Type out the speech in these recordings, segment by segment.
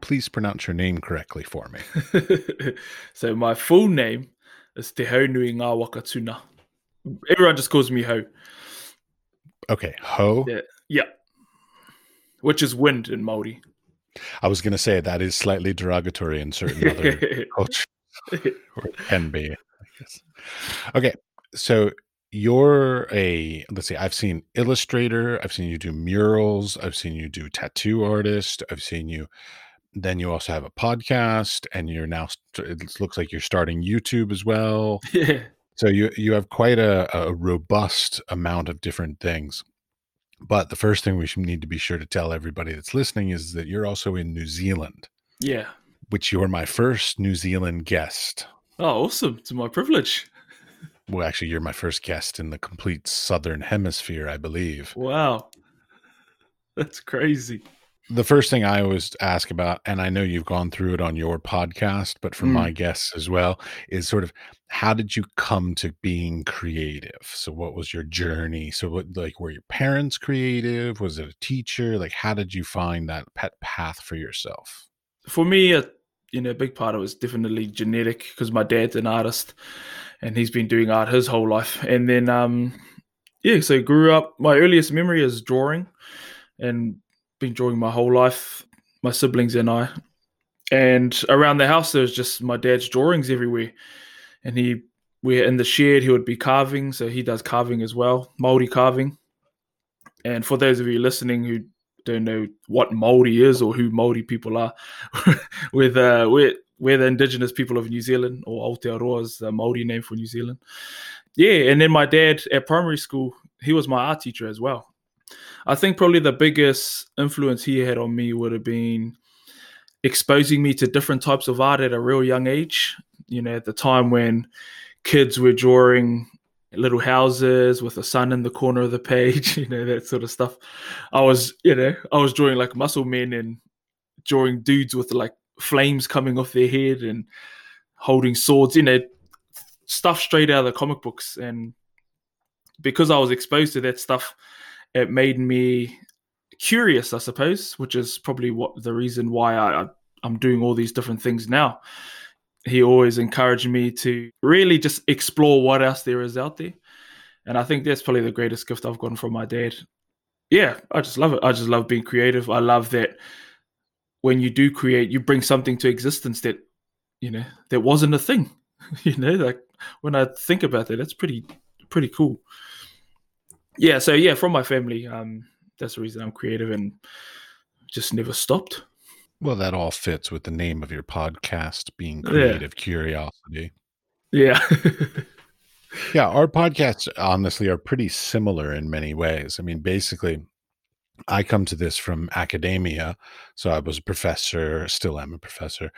Please pronounce your name correctly for me. so my full name is Te Hau Nui Ngā Wakatuna. Everyone just calls me Hau. Okay, Hau. Yeah. Yeah. Which is wind in Maori. I was going to say that is slightly derogatory in certain other cultures. Or it can be, I guess. Okay, so you're a let's see i've seen illustrator i've seen you do murals i've seen you do tattoo artist i've seen you then you also have a podcast and you're now it looks like you're starting youtube as well Yeah. so you you have quite a, a robust amount of different things but the first thing we should need to be sure to tell everybody that's listening is that you're also in new zealand Yeah. Which you're my first new zealand guest Oh, awesome. It's my privilege. well actually you're my first guest in the complete southern hemisphere i believe Wow. That's crazy. the first thing I always ask about, and I know you've gone through it on your podcast, but for Mm. my guests as well, is sort of how did you come to being creative? So, what was your journey? So, what like were your parents creative? Was it a teacher? Like, how did you find that pet path for yourself? For me, uh, you know, a big part of it was definitely genetic because my dad's an artist and he's been doing art his whole life. And then, um, yeah, so grew up. My earliest memory is drawing and been drawing my whole life, my siblings and I. And around the house, there's just my dad's drawings everywhere. And he, we're in the shed, he would be carving. So he does carving as well, Maori carving. And for those of you listening who don't know what Maori is or who Maori people are, with uh, we're, we're the indigenous people of New Zealand, or Aotearoa is the Maori name for New Zealand. Yeah, and then my dad at primary school, he was my art teacher as well. I think probably the biggest influence he had on me would have been exposing me to different types of art at a real young age. You know, at the time when kids were drawing little houses with a sun in the corner of the page, you know, that sort of stuff. I was, you know, I was drawing like muscle men and drawing dudes with like flames coming off their head and holding swords, you know, stuff straight out of the comic books. And because I was exposed to that stuff, it made me curious, I suppose, which is probably what the reason why I, I'm doing all these different things now. He always encouraged me to really just explore what else there is out there. And I think that's probably the greatest gift I've gotten from my dad. Yeah, I just love it. I just love being creative. I love that when you do create, you bring something to existence that, you know, that wasn't a thing. you know, like when I think about that, that's pretty pretty cool. Yeah, so yeah, from my family, um, that's the reason I'm creative and just never stopped. Well, that all fits with the name of your podcast being Yeah. Creative Curiosity. Yeah. Yeah, our podcasts honestly are pretty similar in many ways. I mean, basically, I come to this from academia. So I was a professor, still am a professor,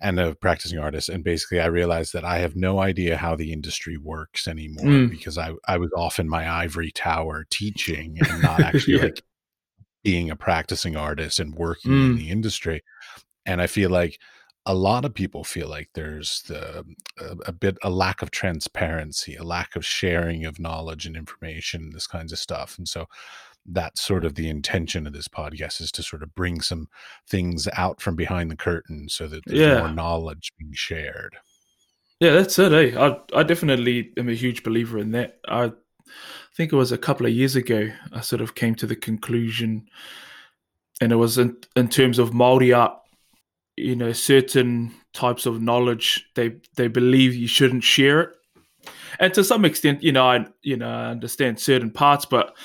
and a practicing artist. And basically, I realized that I have no idea how the industry works anymore Mm. because I, I was off in my ivory tower teaching and not actually Yeah. like being a practicing artist and working in Mm. the industry. And I feel like a lot of people feel like there's the a, a bit a lack of transparency, a lack of sharing of knowledge and information, this kinds of stuff. And so that's sort of the intention of this podcast is to sort of bring some things out from behind the curtain so that there's Yeah. more knowledge being shared. Yeah, that's it. Eh? I I definitely am a huge believer in that. I think it was a couple of years ago I sort of came to the conclusion, and it was in in terms of Maori art. You know, certain types of knowledge they they believe you shouldn't share it, and to some extent, you know, I you know I understand certain parts, but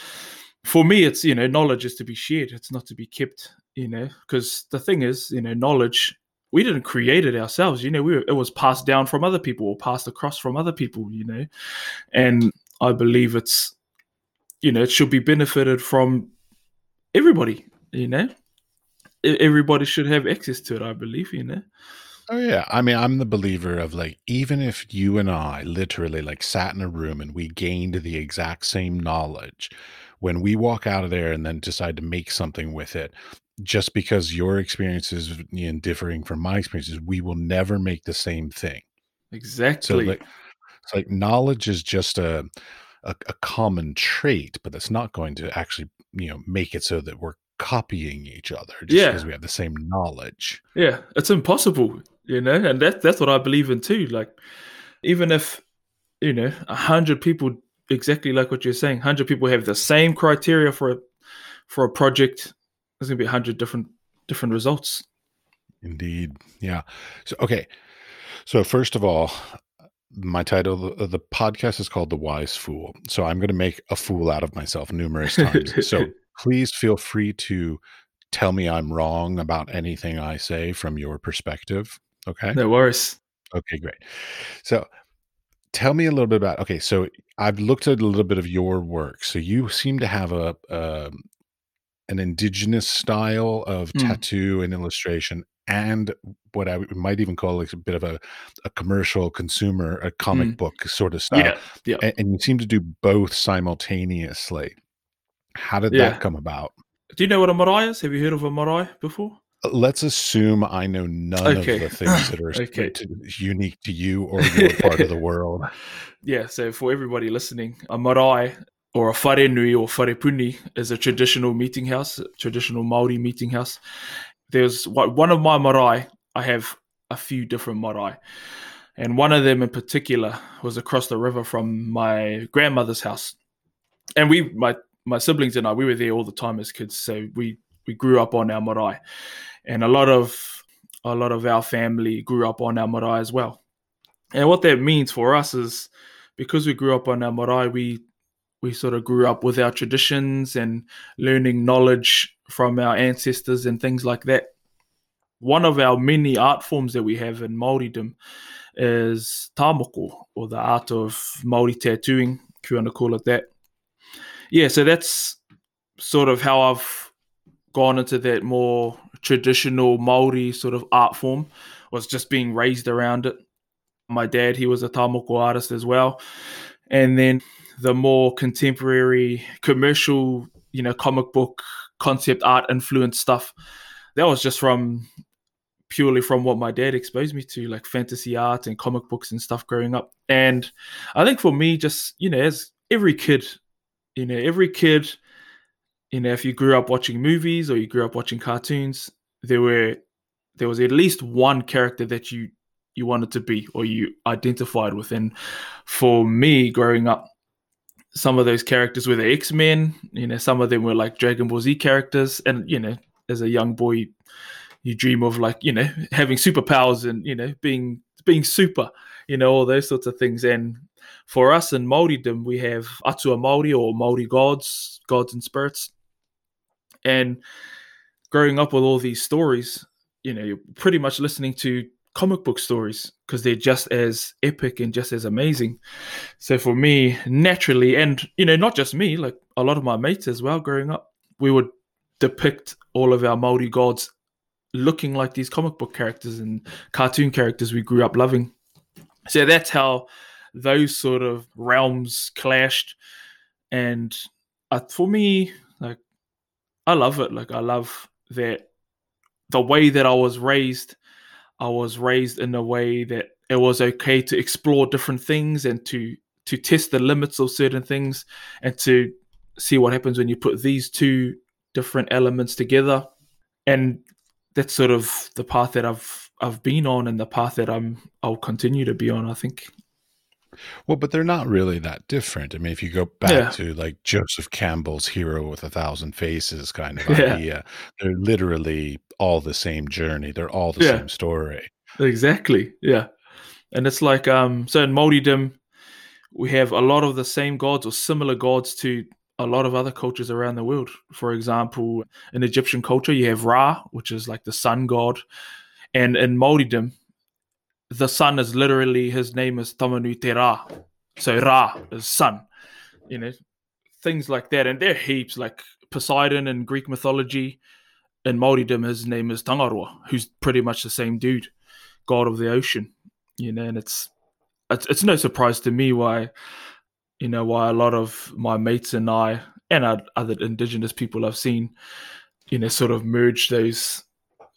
for me, it's you know, knowledge is to be shared. It's not to be kept. You know, because the thing is, you know, knowledge we didn't create it ourselves you know we were, it was passed down from other people or passed across from other people you know and i believe it's you know it should be benefited from everybody you know everybody should have access to it i believe you know Oh yeah, I mean, I'm the believer of like even if you and I literally like sat in a room and we gained the exact same knowledge, when we walk out of there and then decide to make something with it, just because your experiences know, differing from my experiences, we will never make the same thing. Exactly. So like, it's like knowledge is just a, a a common trait, but it's not going to actually you know make it so that we're copying each other just Yeah. because we have the same knowledge. Yeah, it's impossible, you know, and that that's what I believe in too. Like, even if you know a hundred people, exactly like what you're saying, hundred people have the same criteria for a for a project, there's gonna be a hundred different different results. Indeed. Yeah. So okay. So first of all, my title of the podcast is called The Wise Fool. So I'm going to make a fool out of myself numerous times. so please feel free to tell me I'm wrong about anything I say from your perspective. Okay. no worries. Okay, great. So tell me a little bit about okay, so I've looked at a little bit of your work. So you seem to have a um an indigenous style of Mm. tattoo and illustration and what I might even call like a bit of a, a commercial consumer, a comic Mm. book sort of style. Yeah, yeah. And, and you seem to do both simultaneously. How did Yeah. that come about? Do you know what a marae is? Have you heard of a marae before? Let's assume I know none Okay. of the things that are Okay. unique to you or your part of the world. Yeah, so for everybody listening, a marae or a wharenui or wharepuni is a traditional meeting house, traditional Maori meeting house. There's one of my marae, I have a few different marae. And one of them in particular was across the river from my grandmother's house. And we my my siblings and I, we were there all the time as kids. So we we grew up on our marae. And a lot of a lot of our family grew up on our marae as well. And what that means for us is because we grew up on our marae, we we sort of grew up with our traditions and learning knowledge from our ancestors and things like that. One of our many art forms that we have in Māoridom is tamoko, or the art of Māori tattooing, if you want to call it that. Yeah, so that's sort of how I've gone into that more traditional Māori sort of art form, was just being raised around it. My dad, he was a tamoko artist as well. And then the more contemporary commercial, you know, comic book concept art influenced stuff. That was just from purely from what my dad exposed me to, like fantasy art and comic books and stuff growing up. And I think for me, just, you know, as every kid, you know, every kid, you know, if you grew up watching movies or you grew up watching cartoons, there were there was at least one character that you you wanted to be or you identified with. And for me growing up, some of those characters were the X Men. You know, some of them were like Dragon Ball Z characters, and you know, as a young boy, you dream of like you know having superpowers and you know being being super. You know, all those sorts of things. And for us in Māoridom, we have Atua Māori or Māori gods, gods and spirits. And growing up with all these stories, you know, you're pretty much listening to comic book stories because they're just as epic and just as amazing. So for me, naturally, and you know, not just me, like a lot of my mates as well, growing up, we would depict all of our Maori gods looking like these comic book characters and cartoon characters we grew up loving. So that's how those sort of realms clashed, and uh, for me, like I love it. Like I love that the way that I was raised. I was raised in a way that it was okay to explore different things and to to test the limits of certain things and to see what happens when you put these two different elements together. And that's sort of the path that I've I've been on and the path that I'm I'll continue to be on, I think. Well, but they're not really that different. I mean, if you go back Yeah. to like Joseph Campbell's Hero with a Thousand Faces kind of Yeah. idea, they're literally all the same journey. They're all the Yeah. same story. Exactly. Yeah. And it's like um so in Māoridom we have a lot of the same gods or similar gods to a lot of other cultures around the world. For example, in Egyptian culture you have Ra, which is like the sun god. And in Māoridom, the sun is literally his name is Tamanui Te Ra. So Ra is sun. You know, things like that. And there are heaps like Poseidon in Greek mythology. In Māoridom, his name is Tangaroa, who's pretty much the same dude god of the ocean you know and it's it's, it's no surprise to me why you know why a lot of my mates and i and oth- other indigenous people i've seen you know sort of merge those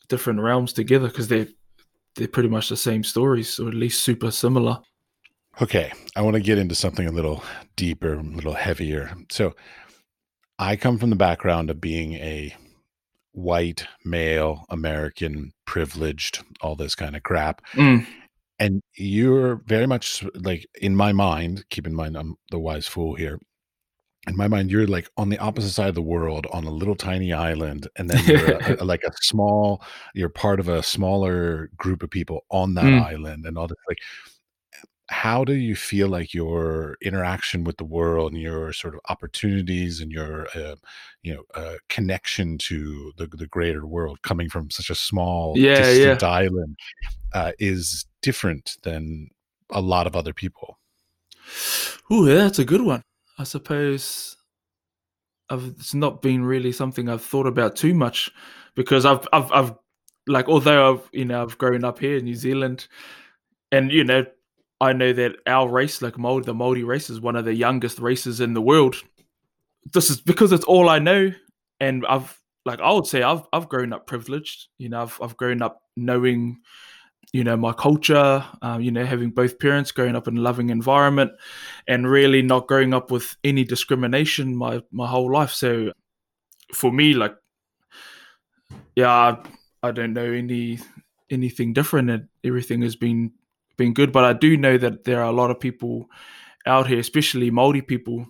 different realms together because they're they're pretty much the same stories, or at least super similar. Okay, I want to get into something a little deeper, a little heavier. So, I come from the background of being a white male American, privileged, all this kind of crap. Mm. And you're very much like in my mind, keep in mind I'm the wise fool here. In my mind, you're like on the opposite side of the world on a little tiny island, and then you're a, a, like a small, you're part of a smaller group of people on that Mm. island, and all this. Like, how do you feel like your interaction with the world and your sort of opportunities and your uh, you know uh, connection to the, the greater world coming from such a small Yeah, distant yeah. island uh, is different than a lot of other people Ooh, yeah, that's a good one. I suppose I've, it's not been really something I've thought about too much because I've, I've, I've, like, although I've, you know, I've grown up here in New Zealand, and you know, I know that our race, like Maori, the Maori race, is one of the youngest races in the world. This is because it's all I know, and I've, like, I would say I've, I've grown up privileged. You know, I've, I've grown up knowing you know my culture um, you know having both parents growing up in a loving environment and really not growing up with any discrimination my my whole life. So for me like yeah i, I don't know any anything different. And everything has been been good. But i do know that there are a lot of people out here especially Maori people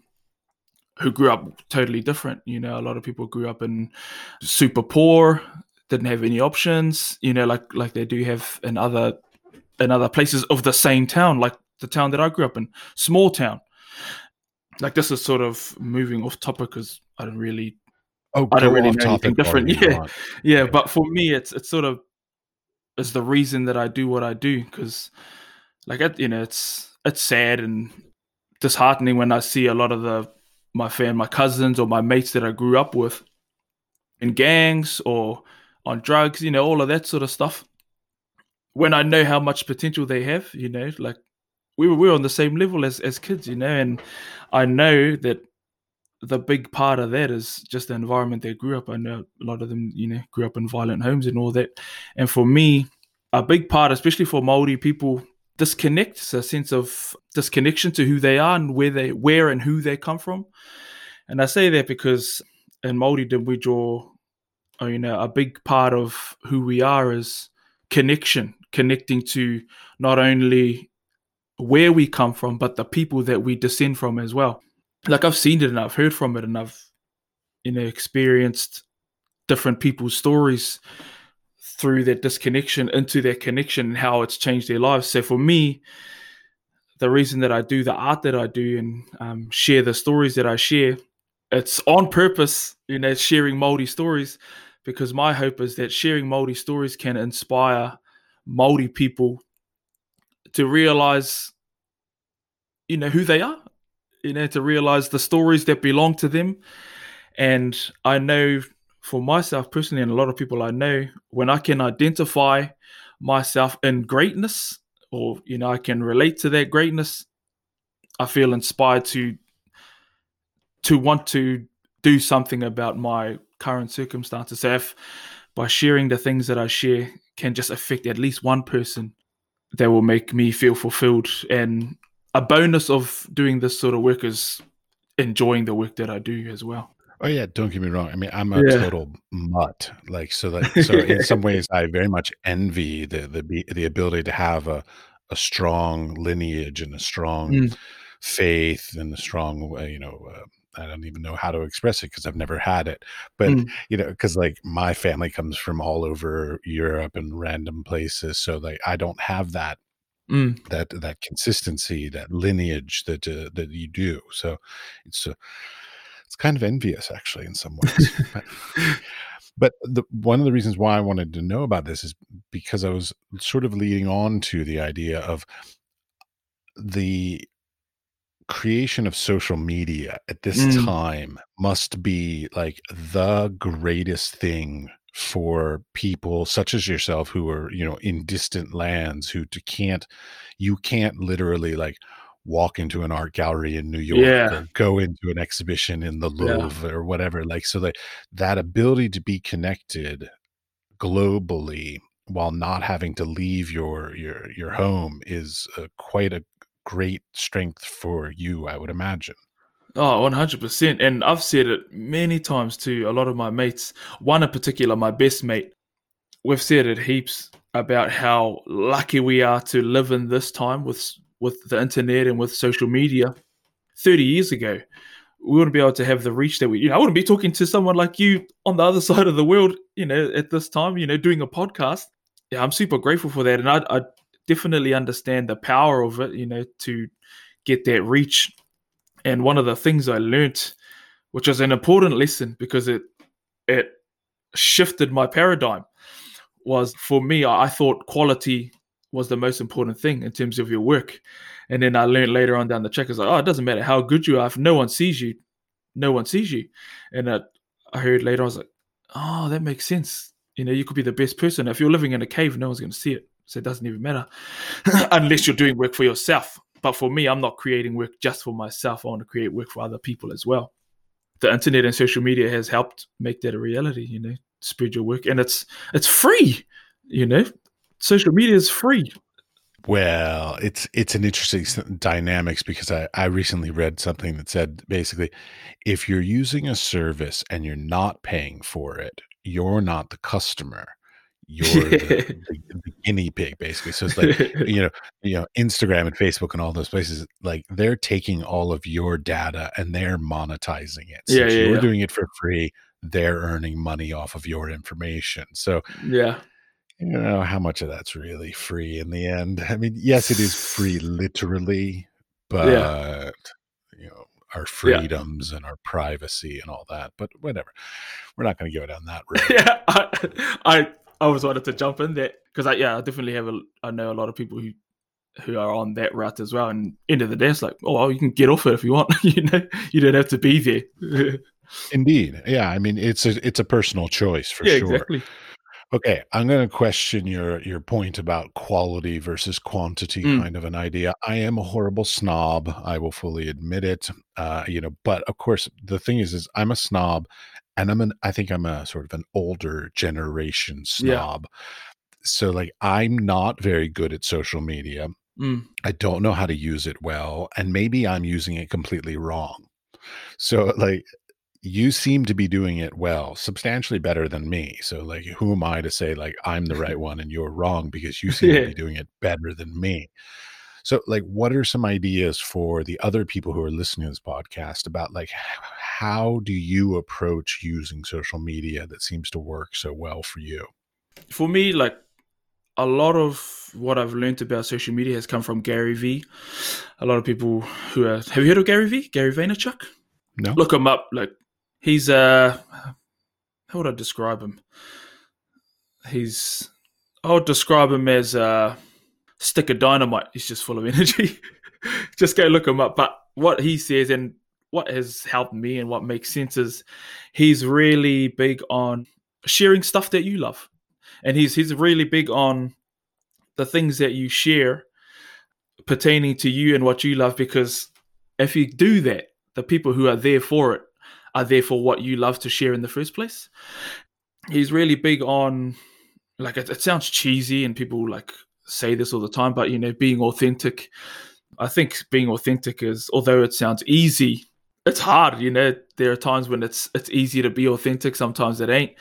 who grew up totally different. You know a lot of people grew up in super poor didn't have any options, you know, like like they do have in other in other places of the same town, like the town that I grew up in, small town. Like this is sort of moving off topic because I don't really, oh I don't really know anything different. Yeah, yeah. Yeah. But for me, it's it's sort of is the reason that I do what I do because, like, it, you know, it's it's sad and disheartening when I see a lot of the my fan, my cousins or my mates that I grew up with in gangs or on drugs, you know, all of that sort of stuff. When I know how much potential they have, you know, like we were we were on the same level as as kids, you know, and I know that the big part of that is just the environment they grew up. I know a lot of them, you know, grew up in violent homes and all that. And for me, a big part, especially for Maori people, disconnects a sense of disconnection to who they are and where they where and who they come from. And I say that because in Maori did we draw you know a big part of who we are is connection connecting to not only where we come from but the people that we descend from as well. Like i've seen it and i've heard from it and i've you know experienced different people's stories through that disconnection into their connection and how it's changed their lives. So for me the reason that i do the art that i do and um, share the stories that i share it's on purpose you know sharing Maori stories because my hope is that sharing Maori stories can inspire Maori people to realize, you know, who they are, you know, to realize the stories that belong to them. And I know for myself personally, and a lot of people I know, when I can identify myself in greatness, or you know, I can relate to that greatness, I feel inspired to to want to do something about my current circumstances. So if by sharing the things that I share can just affect at least one person, that will make me feel fulfilled. And a bonus of doing this sort of work is enjoying the work that I do as well. Oh yeah, don't get me wrong. I mean, I'm a Yeah. total mutt. Like so that so in some ways I very much envy the the the ability to have a a strong lineage and a strong Mm. faith and a strong uh, you know uh, I don't even know how to express it because I've never had it. But Mm. you know, because like my family comes from all over Europe and random places, so like I don't have that Mm. that that consistency, that lineage that uh, that you do. So it's uh, it's kind of envious actually in some ways. but, but the one of the reasons why I wanted to know about this is because I was sort of leading on to the idea of the creation of social media at this Mm. time must be like the greatest thing for people such as yourself who are you know in distant lands who can't you can't literally like walk into an art gallery in New York Yeah. or go into an exhibition in the Yeah. Louvre or whatever like so that that ability to be connected globally while not having to leave your your your home is uh, quite a great strength for you, I would imagine. Oh, 100%. And I've said it many times to a lot of my mates. One in particular, my best mate, we've said it heaps about how lucky we are to live in this time with with the internet and with social media. 30 years ago, we wouldn't be able to have the reach that we, you know, I wouldn't be talking to someone like you on the other side of the world, you know, at this time, you know, doing a podcast. Yeah, I'm super grateful for that. And I, I definitely understand the power of it, you know, to get that reach. And one of the things I learned, which was an important lesson because it it shifted my paradigm, was for me, I thought quality was the most important thing in terms of your work. And then I learned later on down the track, it's like, oh, it doesn't matter how good you are. If no one sees you, no one sees you. And I, I heard later, I was like, oh, that makes sense. You know, you could be the best person. If you're living in a cave, no one's going to see it. So it doesn't even matter unless you're doing work for yourself. But for me, I'm not creating work just for myself. I want to create work for other people as well. The internet and social media has helped make that a reality, you know, spread your work. And it's it's free, you know. Social media is free. Well, it's it's an interesting dynamics because I, I recently read something that said basically if you're using a service and you're not paying for it, you're not the customer. You're the, the, the guinea pig, basically. So it's like you know, you know, Instagram and Facebook and all those places, like they're taking all of your data and they're monetizing it. So Yeah, yeah, you're yeah. doing it for free. They're earning money off of your information. So Yeah. you know how much of that's really free in the end. I mean, yes, it is free literally, but Yeah. you know, our Yeah. freedoms and our privacy and all that. But whatever. We're not going to go down that road. yeah, I, I I always wanted to jump in there because I yeah I definitely have a I know a lot of people who who are on that route as well. And end of the day, it's like oh well, you can get off it if you want. you know, you don't have to be there. Indeed. Yeah, I mean, it's a it's a personal choice for yeah, sure. exactly. Okay, I'm going to question your your point about quality versus quantity Mm, kind of an idea. I am a horrible snob. I will fully admit it. Uh, you know, but of course, the thing is, is I'm a snob, and I'm an I think I'm a sort of an older generation yeah. snob. So like, I'm not very good at social media. Mm, I don't know how to use it well, and maybe I'm using it completely wrong. So like you seem to be doing it well, substantially better than me. So, like, who am I to say, like, I'm the right one and you're wrong because you seem to be doing it better than me? So, like, what are some ideas for the other people who are listening to this podcast about, like, how do you approach using social media that seems to work so well for you? For me, like a lot of what I've learned about social media has come from Gary Vee. A lot of people who are have you heard of Gary Vee? Gary Vaynerchuk? No? Look him up. Like he's uh how would I describe him? He's I would describe him as a stick of dynamite. He's just full of energy. just go look him up. But what he says and what has helped me and what makes sense is he's really big on sharing stuff that you love. And he's he's really big on the things that you share pertaining to you and what you love because if you do that, the people who are there for it are there for what you love to share in the first place. He's really big on like it, it sounds cheesy and people like say this all the time, but you know, being authentic. I think being authentic is although it sounds easy, it's hard, you know. There are times when it's it's easy to be authentic, sometimes it ain't.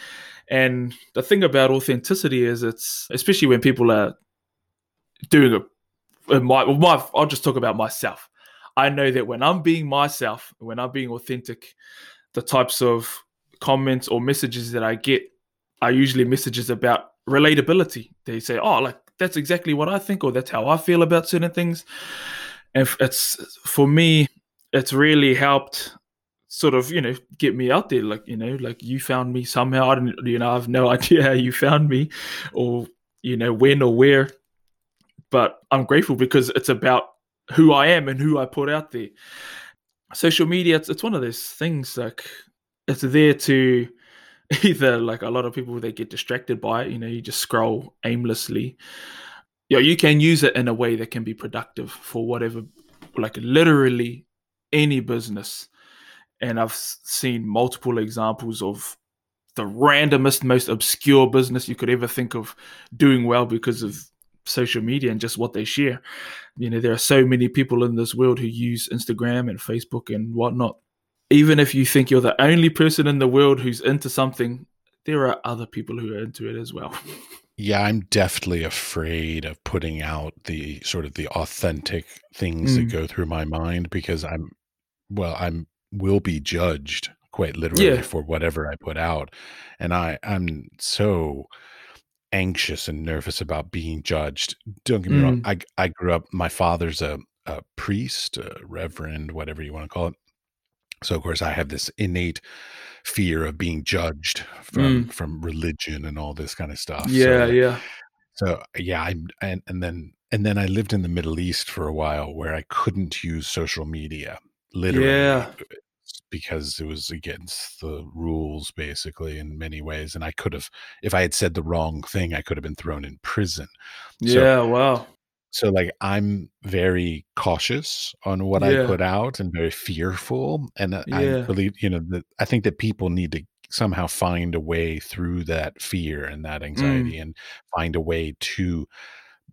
And the thing about authenticity is it's especially when people are doing it my, my I'll just talk about myself. I know that when I'm being myself, when I'm being authentic, the types of comments or messages that I get are usually messages about relatability. They say, "Oh, like that's exactly what I think, or that's how I feel about certain things." And it's for me, it's really helped sort of you know get me out there. Like you know, like you found me somehow. I don't, you know, I have no idea how you found me, or you know when or where. But I'm grateful because it's about who I am and who I put out there. Social media, it's, it's one of those things like it's there to either like a lot of people they get distracted by it you know you just scroll aimlessly yeah you can use it in a way that can be productive for whatever like literally any business and i've seen multiple examples of the randomest, most obscure business you could ever think of doing well because of social media and just what they share. You know, there are so many people in this world who use Instagram and Facebook and whatnot. Even if you think you're the only person in the world who's into something, there are other people who are into it as well. Yeah, I'm definitely afraid of putting out the sort of the authentic things mm. that go through my mind because I'm well, I'm will be judged quite literally yeah. for whatever I put out. And I I'm so anxious and nervous about being judged. Don't get me mm. wrong. I I grew up my father's a, a priest, a reverend, whatever you want to call it. So of course I have this innate fear of being judged from mm. from religion and all this kind of stuff. Yeah, so, yeah. So yeah, I and and then and then I lived in the Middle East for a while where I couldn't use social media literally yeah. because it was against the rules basically in many ways and I could have if I had said the wrong thing I could have been thrown in prison. Yeah, so, wow so like i'm very cautious on what yeah. i put out and very fearful and yeah. i believe you know that i think that people need to somehow find a way through that fear and that mm. anxiety mm. and find a way to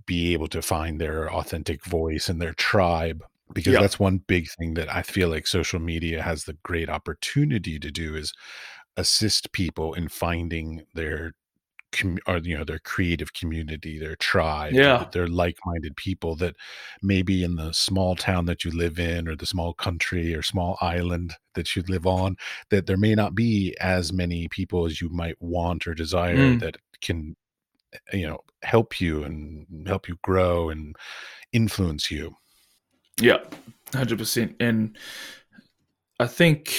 be able to find their authentic voice and their tribe because that's one big thing that i feel like social media has the great opportunity to do is assist people in finding their com- or you know their creative community their tribe yeah. they're like-minded people that maybe in the small town that you live in or the small country or small island that you live on that there may not be as many people as you might want or desire mm. that can eh, you know help you and help you grow and influence you yeah 100% and i think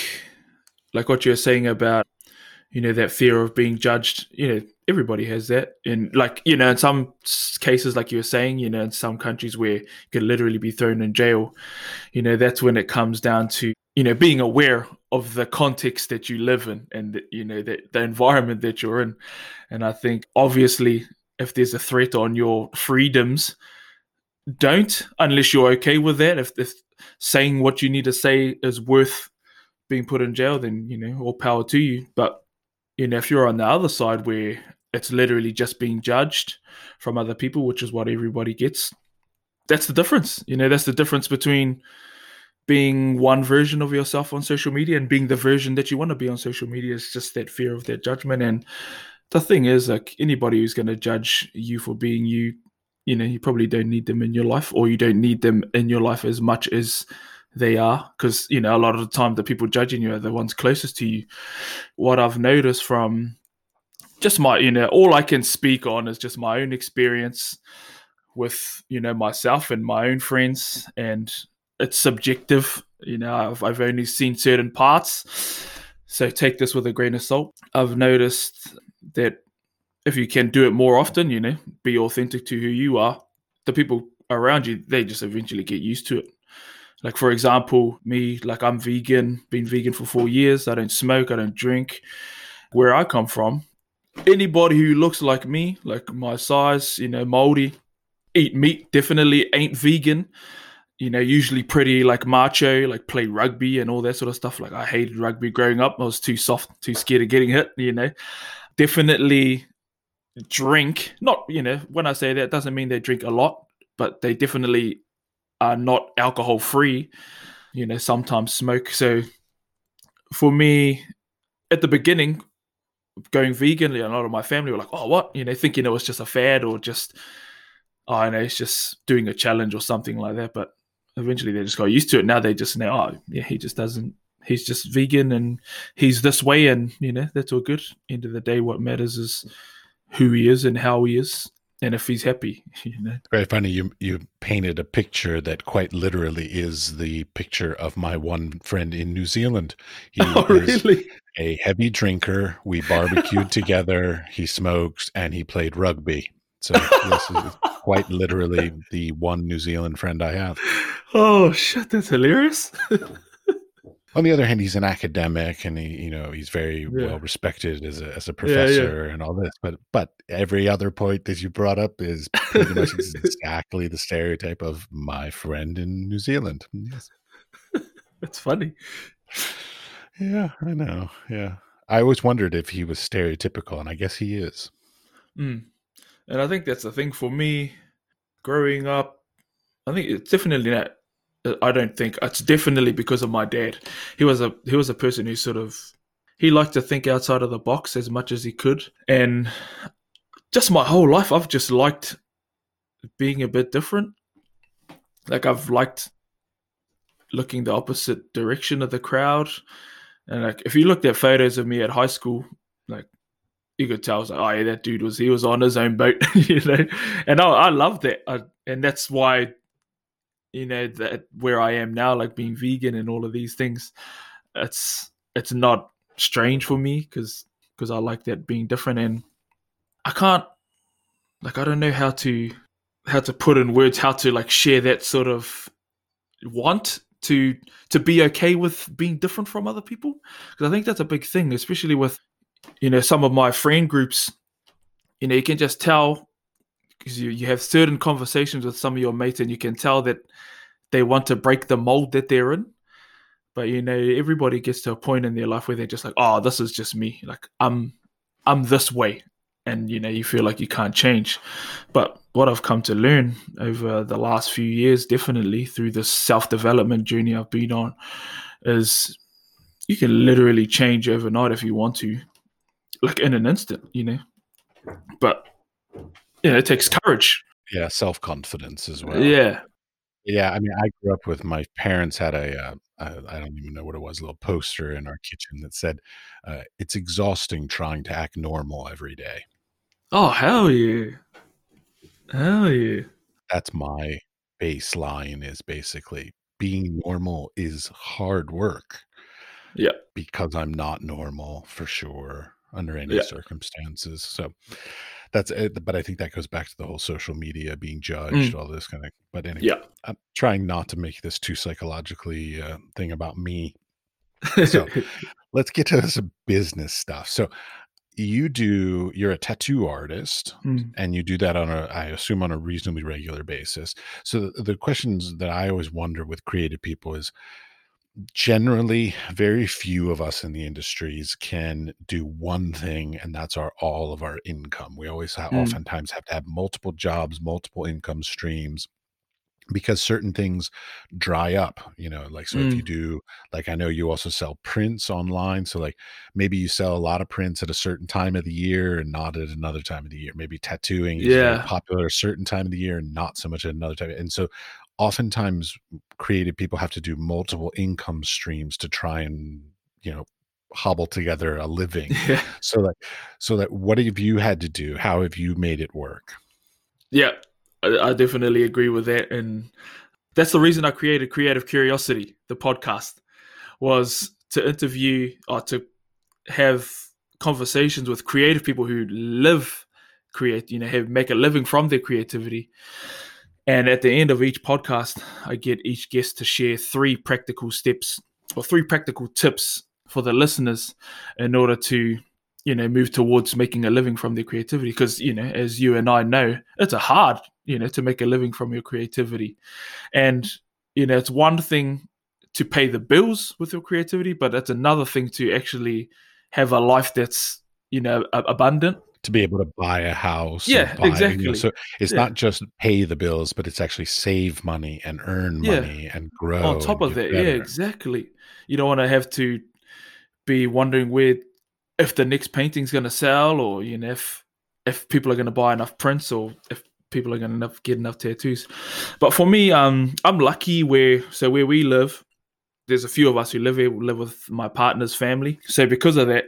like what you're saying about you know that fear of being judged you know everybody has that. And like you know in some cases like you were saying you know in some countries where you could literally be thrown in jail you know that's when it comes down to you know being aware of the context that you live in and you know the, the environment that you're in. And i think obviously if there's a threat on your freedoms don't unless you're okay with that if, if saying what you need to say is worth being put in jail then you know all power to you but you know, if you're on the other side where it's literally just being judged from other people, which is what everybody gets, that's the difference. You know, that's the difference between being one version of yourself on social media and being the version that you want to be on social media is just that fear of that judgment. And the thing is, like anybody who's going to judge you for being you, you know, you probably don't need them in your life, or you don't need them in your life as much as they are because you know a lot of the time the people judging you are the ones closest to you. What i've noticed from just my you know all i can speak on is just my own experience with you know myself and my own friends and it's subjective. You know i've, I've only seen certain parts so take this with a grain of salt. I've noticed that if you can do it more often you know be authentic to who you are the people around you they just eventually get used to it like for example, me, like I'm vegan, been vegan for four years. I don't smoke, I don't drink. Where I come from, anybody who looks like me, like my size, you know, moldy, eat meat, definitely ain't vegan. You know, usually pretty like macho, like play rugby and all that sort of stuff. Like I hated rugby growing up. I was too soft, too scared of getting hit, you know. Definitely drink. Not, you know, when I say that, doesn't mean they drink a lot, but they definitely are not alcohol free, you know, sometimes smoke. So for me, at the beginning, going vegan, a lot of my family were like, "Oh, what?" You know, thinking it was just a fad or just, oh, I know, it's just doing a challenge or something like that. But eventually, they just got used to it. Now they just know, oh, yeah, he just doesn't. He's just vegan and he's this way, and you know that's all good. End of the day, what matters is who he is and how he is and if he's happy, you know. Very funny. You you painted a picture that quite literally is the picture of my one friend in New Zealand. He oh, really? A heavy drinker. We barbecued together. He smokes and he played rugby. So this is quite literally the one New Zealand friend I have. Oh shit! That's hilarious. On the other hand, he's an academic and he, you know, he's very yeah. well respected as a, as a professor yeah, yeah. and all this. But but every other point that you brought up is pretty much exactly the stereotype of my friend in New Zealand. Yes. That's funny. Yeah, I know. Yeah. I always wondered if he was stereotypical, and I guess he is. Mm. And I think that's the thing for me growing up. I think it's definitely not. I don't think it's definitely because of my dad. He was a he was a person who sort of he liked to think outside of the box as much as he could, and just my whole life I've just liked being a bit different. Like I've liked looking the opposite direction of the crowd. And like if you looked at photos of me at high school, like you could tell, I was like, oh yeah, that dude was he was on his own boat, you know. And I, I love that, I, and that's why, you know, that where I am now, like being vegan and all of these things, it's it's not strange for me because because I like that being different, and I can't, like, I don't know how to how to put in words how to like share that sort of want to to be okay with being different from other people. Because i think that's a big thing especially with you know some of my friend groups. You know you can just tell because you, you have certain conversations with some of your mates and you can tell that they want to break the mold that they're in. But you know everybody gets to a point in their life where they're just like oh this is just me. Like i'm i'm this way. And you know you feel like you can't change. But what i've come to learn over the last few years definitely through this self-development journey i've been on is you can literally change overnight if you want to like in an instant you know? But yeah it takes courage yeah self-confidence as well yeah yeah i mean i grew up with my parents had a uh, I don't even know what it was, a little poster in our kitchen that said, uh, "It's exhausting trying to act normal every day." Oh hell yeah! Hell yeah! That's my baseline. Is basically being normal is hard work. Yeah, because I'm not normal for sure under any yeah. circumstances. So that's it. But I think that goes back to the whole social media being judged, mm. all this kind of. But anyway, yeah, I'm trying not to make this too psychologically uh, thing about me. So let's get to some business stuff. So you do you're a tattoo artist mm. and you do that on a i assume on a reasonably regular basis so the, the, questions that i always wonder with creative people is generally very few of us in the industries can do one thing and that's our all of our income we always have, mm. oftentimes have to have multiple jobs multiple income streams because certain things dry up you know like so mm. if you mm. do like i know you also sell prints online so like maybe you sell a lot of prints at a certain time of the year and not at another time of the year maybe tattooing is yeah. popular a certain time of the year and not so much at another time and so oftentimes creative people have to do multiple income streams to try and you know hobble together a living. Yeah. so that so that what have you had to do? How have you made it work? Yeah I, I definitely agree with that, and that's the reason I created Creative Curiosity, the podcast, was to interview or to have conversations with creative people who live create you know have make a living from their creativity and at the end of each podcast i get each guest to share three practical steps or three practical tips for the listeners in order to you know move towards making a living from their creativity. Because you know as you and i know it's a hard you know to make a living from your creativity. And you know it's one thing to pay the bills with your creativity but it's another thing to actually have a life that's you know abundant to be able to buy a house yeah buy, exactly you know, so it's yeah. not just pay the bills but it's actually save money and earn yeah. money and grow on top of that better. yeah exactly you don't want to have to be wondering where if the next painting's going to sell or you know if if people are going to buy enough prints or if people are going to get enough tattoos. But for me, um, I'm lucky where so where we live, there's a few of us who live here, live with my partner's family. So because of that,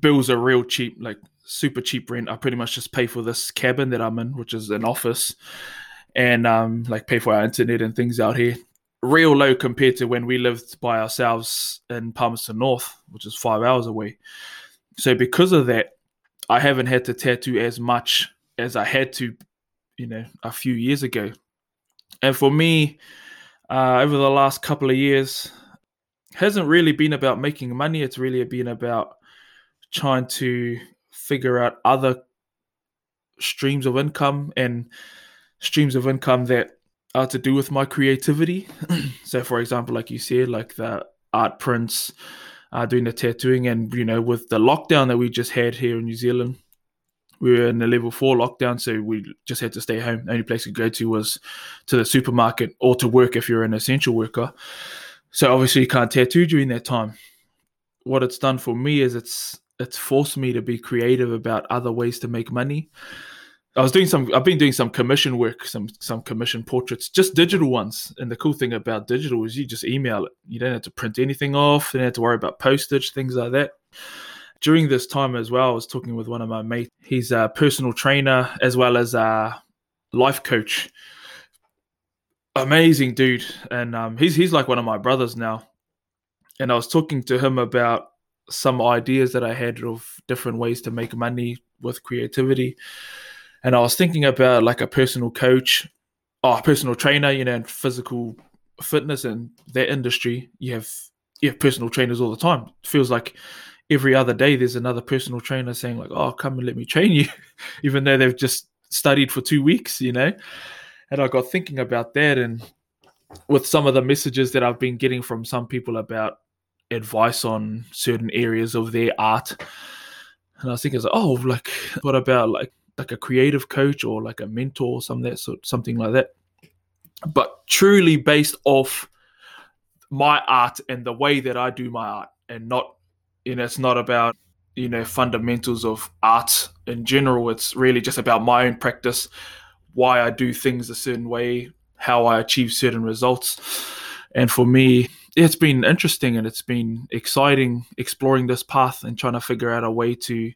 bills are real cheap, like super cheap rent. I pretty much just pay for this cabin that I'm in, which is an office, and um, like pay for our internet and things out here. Real low compared to when we lived by ourselves in Palmerston North, which is five hours away. So because of that, I haven't had to tattoo as much as I had to you know a few years ago. And for me, uh, over the last couple of years, hasn't really been about making money. It's really been about trying to figure out other streams of income and streams of income that are to do with my creativity. so, for example, like you said, like the art prints, uh, doing the tattooing. And, you know, with the lockdown that we just had here in New Zealand, we were in a level four lockdown, so we just had to stay home. The only place to go to was to the supermarket or to work if you're an essential worker. So obviously you can't tattoo during that time. What it's done for me is it's it's forced me to be creative about other ways to make money. I was doing some I've been doing some commission work, some some commission portraits, just digital ones. And the cool thing about digital is you just email it. You don't have to print anything off, you don't have to worry about postage, things like that. During this time as well, I was talking with one of my mates. He's a personal trainer as well as a life coach. Amazing dude. And um, he's he's like one of my brothers now. And I was talking to him about some ideas that I had of different ways to make money with creativity and I was thinking about like a personal coach, or oh, personal trainer, you know, and physical fitness and that industry. You have you have personal trainers all the time. It feels like every other day there's another personal trainer saying like, "Oh, come and let me train you," even though they've just studied for two weeks, you know. And I got thinking about that, and with some of the messages that I've been getting from some people about advice on certain areas of their art. And I was thinking, oh, like, what about like like a creative coach or like a mentor or some that sort something like that. But truly based off my art and the way that I do my art and not you know it's not about you know fundamentals of art in general it's really just about my own practice why I do things a certain way how I achieve certain results and for me it's been interesting and it's been exciting exploring this path and trying to figure out a way to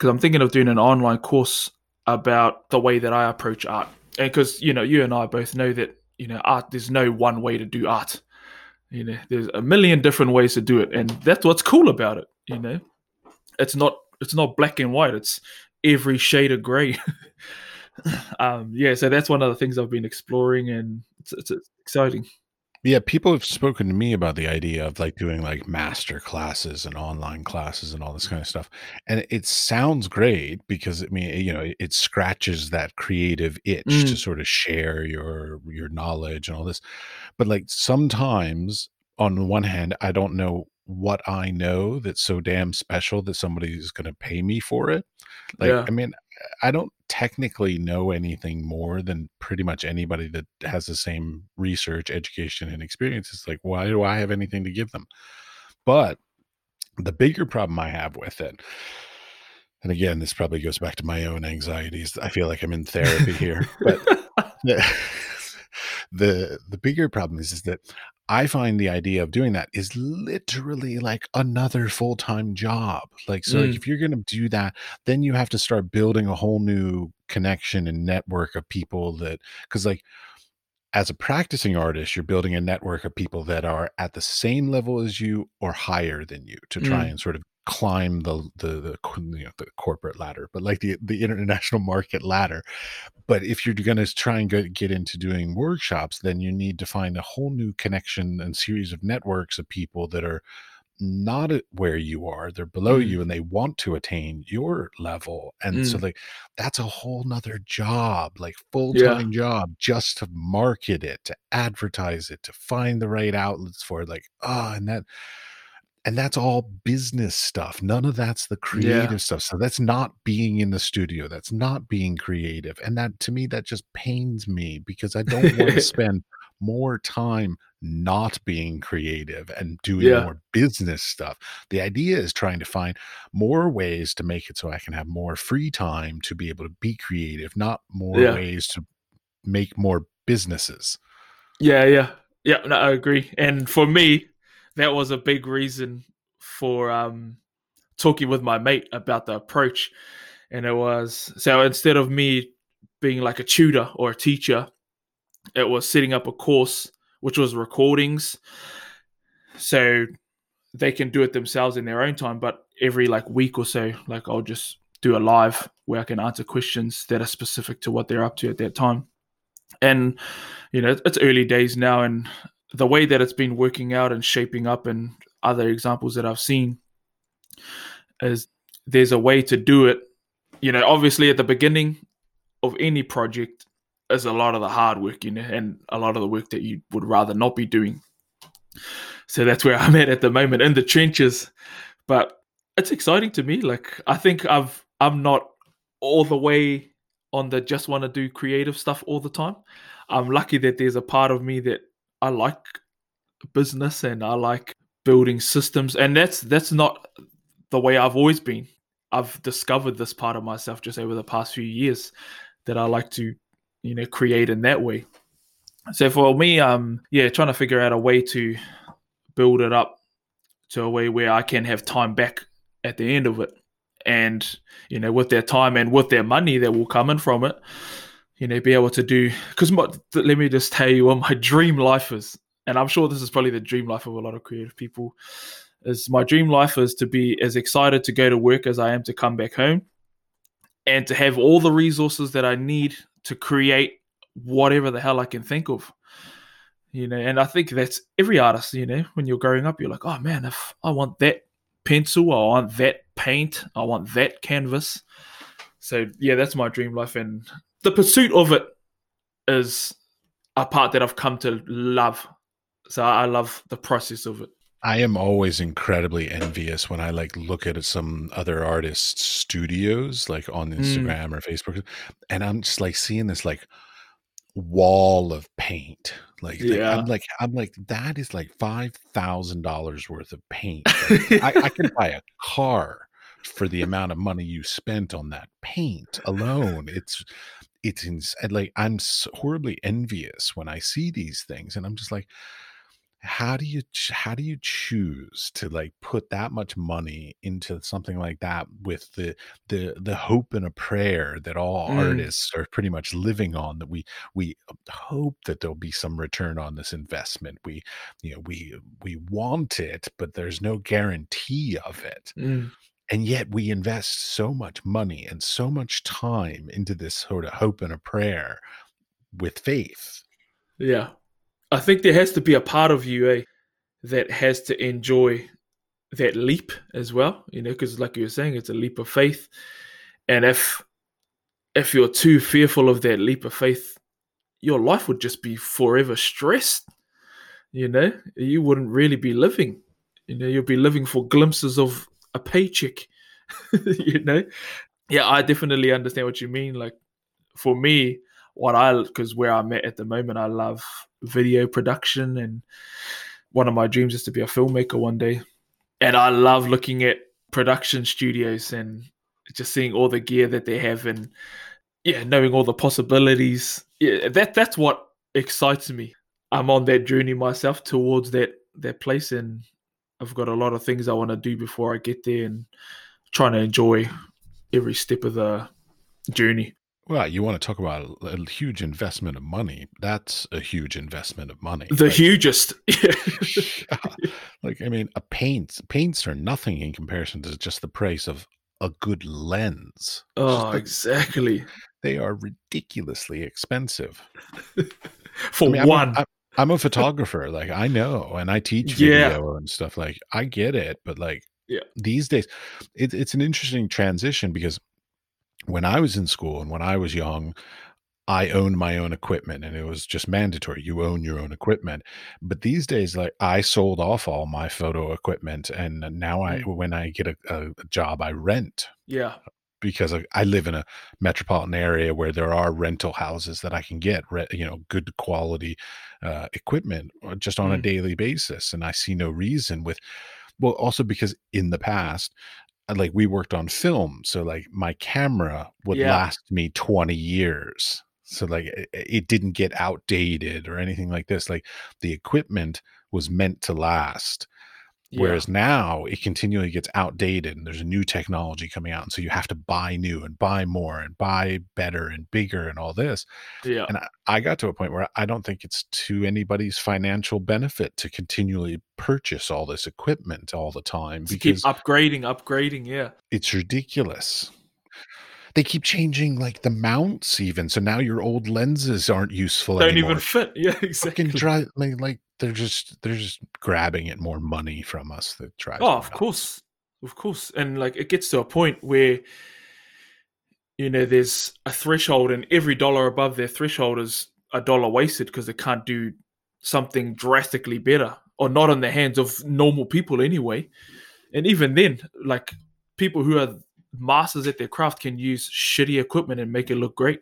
because I'm thinking of doing an online course about the way that I approach art. And because, you know, you and I both know that, you know, art, there's no one way to do art. You know, there's a million different ways to do it. And that's what's cool about it, you know. It's not it's not black and white, it's every shade of grey. um, yeah, so that's one of the things I've been exploring and it's, it's, it's exciting. Yeah, people have spoken to me about the idea of like doing like master classes and online classes and all this kind of stuff. And it sounds great because I mean, you know, it, it scratches that creative itch to Mm, sort of share your your knowledge and all this. But like sometimes on the one hand, I don't know what I know that's so damn special that somebody's going to pay me for it. Like, yeah. I mean, I don't technically know anything more than pretty much anybody that has the same research, education, and experience. It's like, why do I have anything to give them? But the bigger problem I have with it, and again, this probably goes back to my own anxieties. I feel like I'm in therapy here, but the the, bigger problem is, is that I find the idea of doing that is literally like another full-time job. Like, so mm, if you're going to do that, then you have to start building a whole new connection and network of people that, because like as a practicing artist, you're building a network of people that are at the same level as you or higher than you to try mm, and sort of climb the the the, you know, the corporate ladder, but like the the international market ladder. But if you're going to try and go, get into doing workshops, then you need to find a whole new connection and series of networks of people that are not at where you are they're below mm, you and they want to attain your level and so mm, like that's a whole nother job like full-time job just to market it to advertise it to find the right outlets for it like ah and that and that's all business stuff none of that's the Yeah. creative stuff so that's not being in the studio that's not being creative and that to me that just pains me because i don't want to spend more time not being creative and doing yeah. more business stuff. The idea is trying to find more ways to make it so I can have more free time to be able to be creative, not more Yeah. ways to make more businesses. Yeah, yeah. Yeah, no, I agree. And for me, that was a big reason for um talking with my mate about the approach. And it was so instead of me being like a tutor or a teacher, it was setting up a course which was recordings so they can do it themselves in their own time but every like week or so like I'll just do a live where I can answer questions that are specific to what they're up to at that time and you know it's early days now and the way that it's been working out and shaping up and other examples that I've seen is there's a way to do it you know obviously at the beginning of any project is a lot of the hard work you know and a lot of the work that you would rather not be doing So that's where I'm at at the moment in the trenches. But it's exciting to me. Like I think I've I'm not all the way on the just want to do creative stuff all the time. I'm lucky that there's a part of me that I like business and I like building systems and that's that's not the way I've always been. I've discovered this part of myself just over the past few years that I like to, you know, create in that way. So for me, um, yeah, trying to figure out a way to build it up to a way where I can have time back at the end of it. And, you know, with their time and with their money that will come in from it, you know, be able to do because let me just tell you what my dream life is. And I'm sure this is probably the dream life of a lot of creative people. Is my dream life is to be as excited to go to work as I am to come back home and to have all the resources that I need to create whatever the hell I can think of. You know, and I think that's every artist, you know, when you're growing up, you're like, oh man, if I want that pencil, I want that paint, I want that canvas. So yeah, that's my dream life. And the pursuit of it is a part that I've come to love. So I love the process of it. I am always incredibly envious when I like look at some other artists' studios, like on mm. Instagram mm. or Facebook, and I'm just like seeing this like wall of paint. Like, yeah. I'm like, I'm like, that is like five thousand dollars worth of paint. Like, I, I can buy a car for the amount of money you spent on that paint alone. It's, it's ins- like I'm horribly envious when I see these things, and I'm just like, how do you how do you choose to like put that much money into something like that with the the the hope and a prayer that all mm. artists are pretty much living on that we we hope that there'll be some return on this investment we you know we we want it but there's no guarantee of it mm. And yet we invest so much money and so much time into this sort of hope and a prayer with faith yeah I think there has to be a part of you eh, that has to enjoy that leap as well, you know, because like you were saying, it's a leap of faith. And if if you're too fearful of that leap of faith, your life would just be forever stressed. You know, you wouldn't really be living. You know, you'll be living for glimpses of a paycheck. you know, yeah, I definitely understand what you mean. Like for me, what I because where I'm at at the moment, I love video production, and one of my dreams is to be a filmmaker one day. And I love looking at production studios and just seeing all the gear that they have, and yeah, knowing all the possibilities. Yeah, that that's what excites me. I'm on that journey myself towards that that place, and I've got a lot of things I want to do before I get there, and trying to enjoy every step of the journey. Well, you want to talk about a, a, huge investment of money. That's a huge investment of money. The hugest. yeah. Like, I mean, a paint, paints are nothing in comparison to just the price of a good lens. Oh, like, exactly. They are ridiculously expensive. For I mean, one. I'm a, I'm a photographer. Like, I know, and I teach video yeah. and stuff. Like, I get it. But, like, yeah. these days, it, it's an interesting transition because when I was in school and when I was young, I owned my own equipment and it was just mandatory. You own your own equipment. But these days, like I sold off all my photo equipment and now I, mm. when I get a, a job, I rent. Yeah. Because I, live in a metropolitan area where there are rental houses that I can get, you know, good quality uh, equipment uh, just on mm. a daily basis. And I see no reason with, well, also because in the past, like we worked on film so like my camera would yeah. last me 20 years so like it, it, didn't get outdated or anything like this like the equipment was meant to last yeah. Whereas now it continually gets outdated and there's a new technology coming out. And so you have to buy new and buy more and buy better and bigger and all this. Yeah. And I, I got to a point where I don't think it's to anybody's financial benefit to continually purchase all this equipment all the time to because keep upgrading, upgrading. Yeah. It's ridiculous they keep changing like the mounts even so now your old lenses aren't useful don't anymore. even fit yeah exactly dry, like, like they're just they're just grabbing it more money from us that tries oh of course of course and like it gets to a point where you know there's a threshold and every dollar above their threshold is a dollar wasted because they can't do something drastically better or not in the hands of normal people anyway. And even then, like people who are masters at their craft can use shitty equipment and make it look great.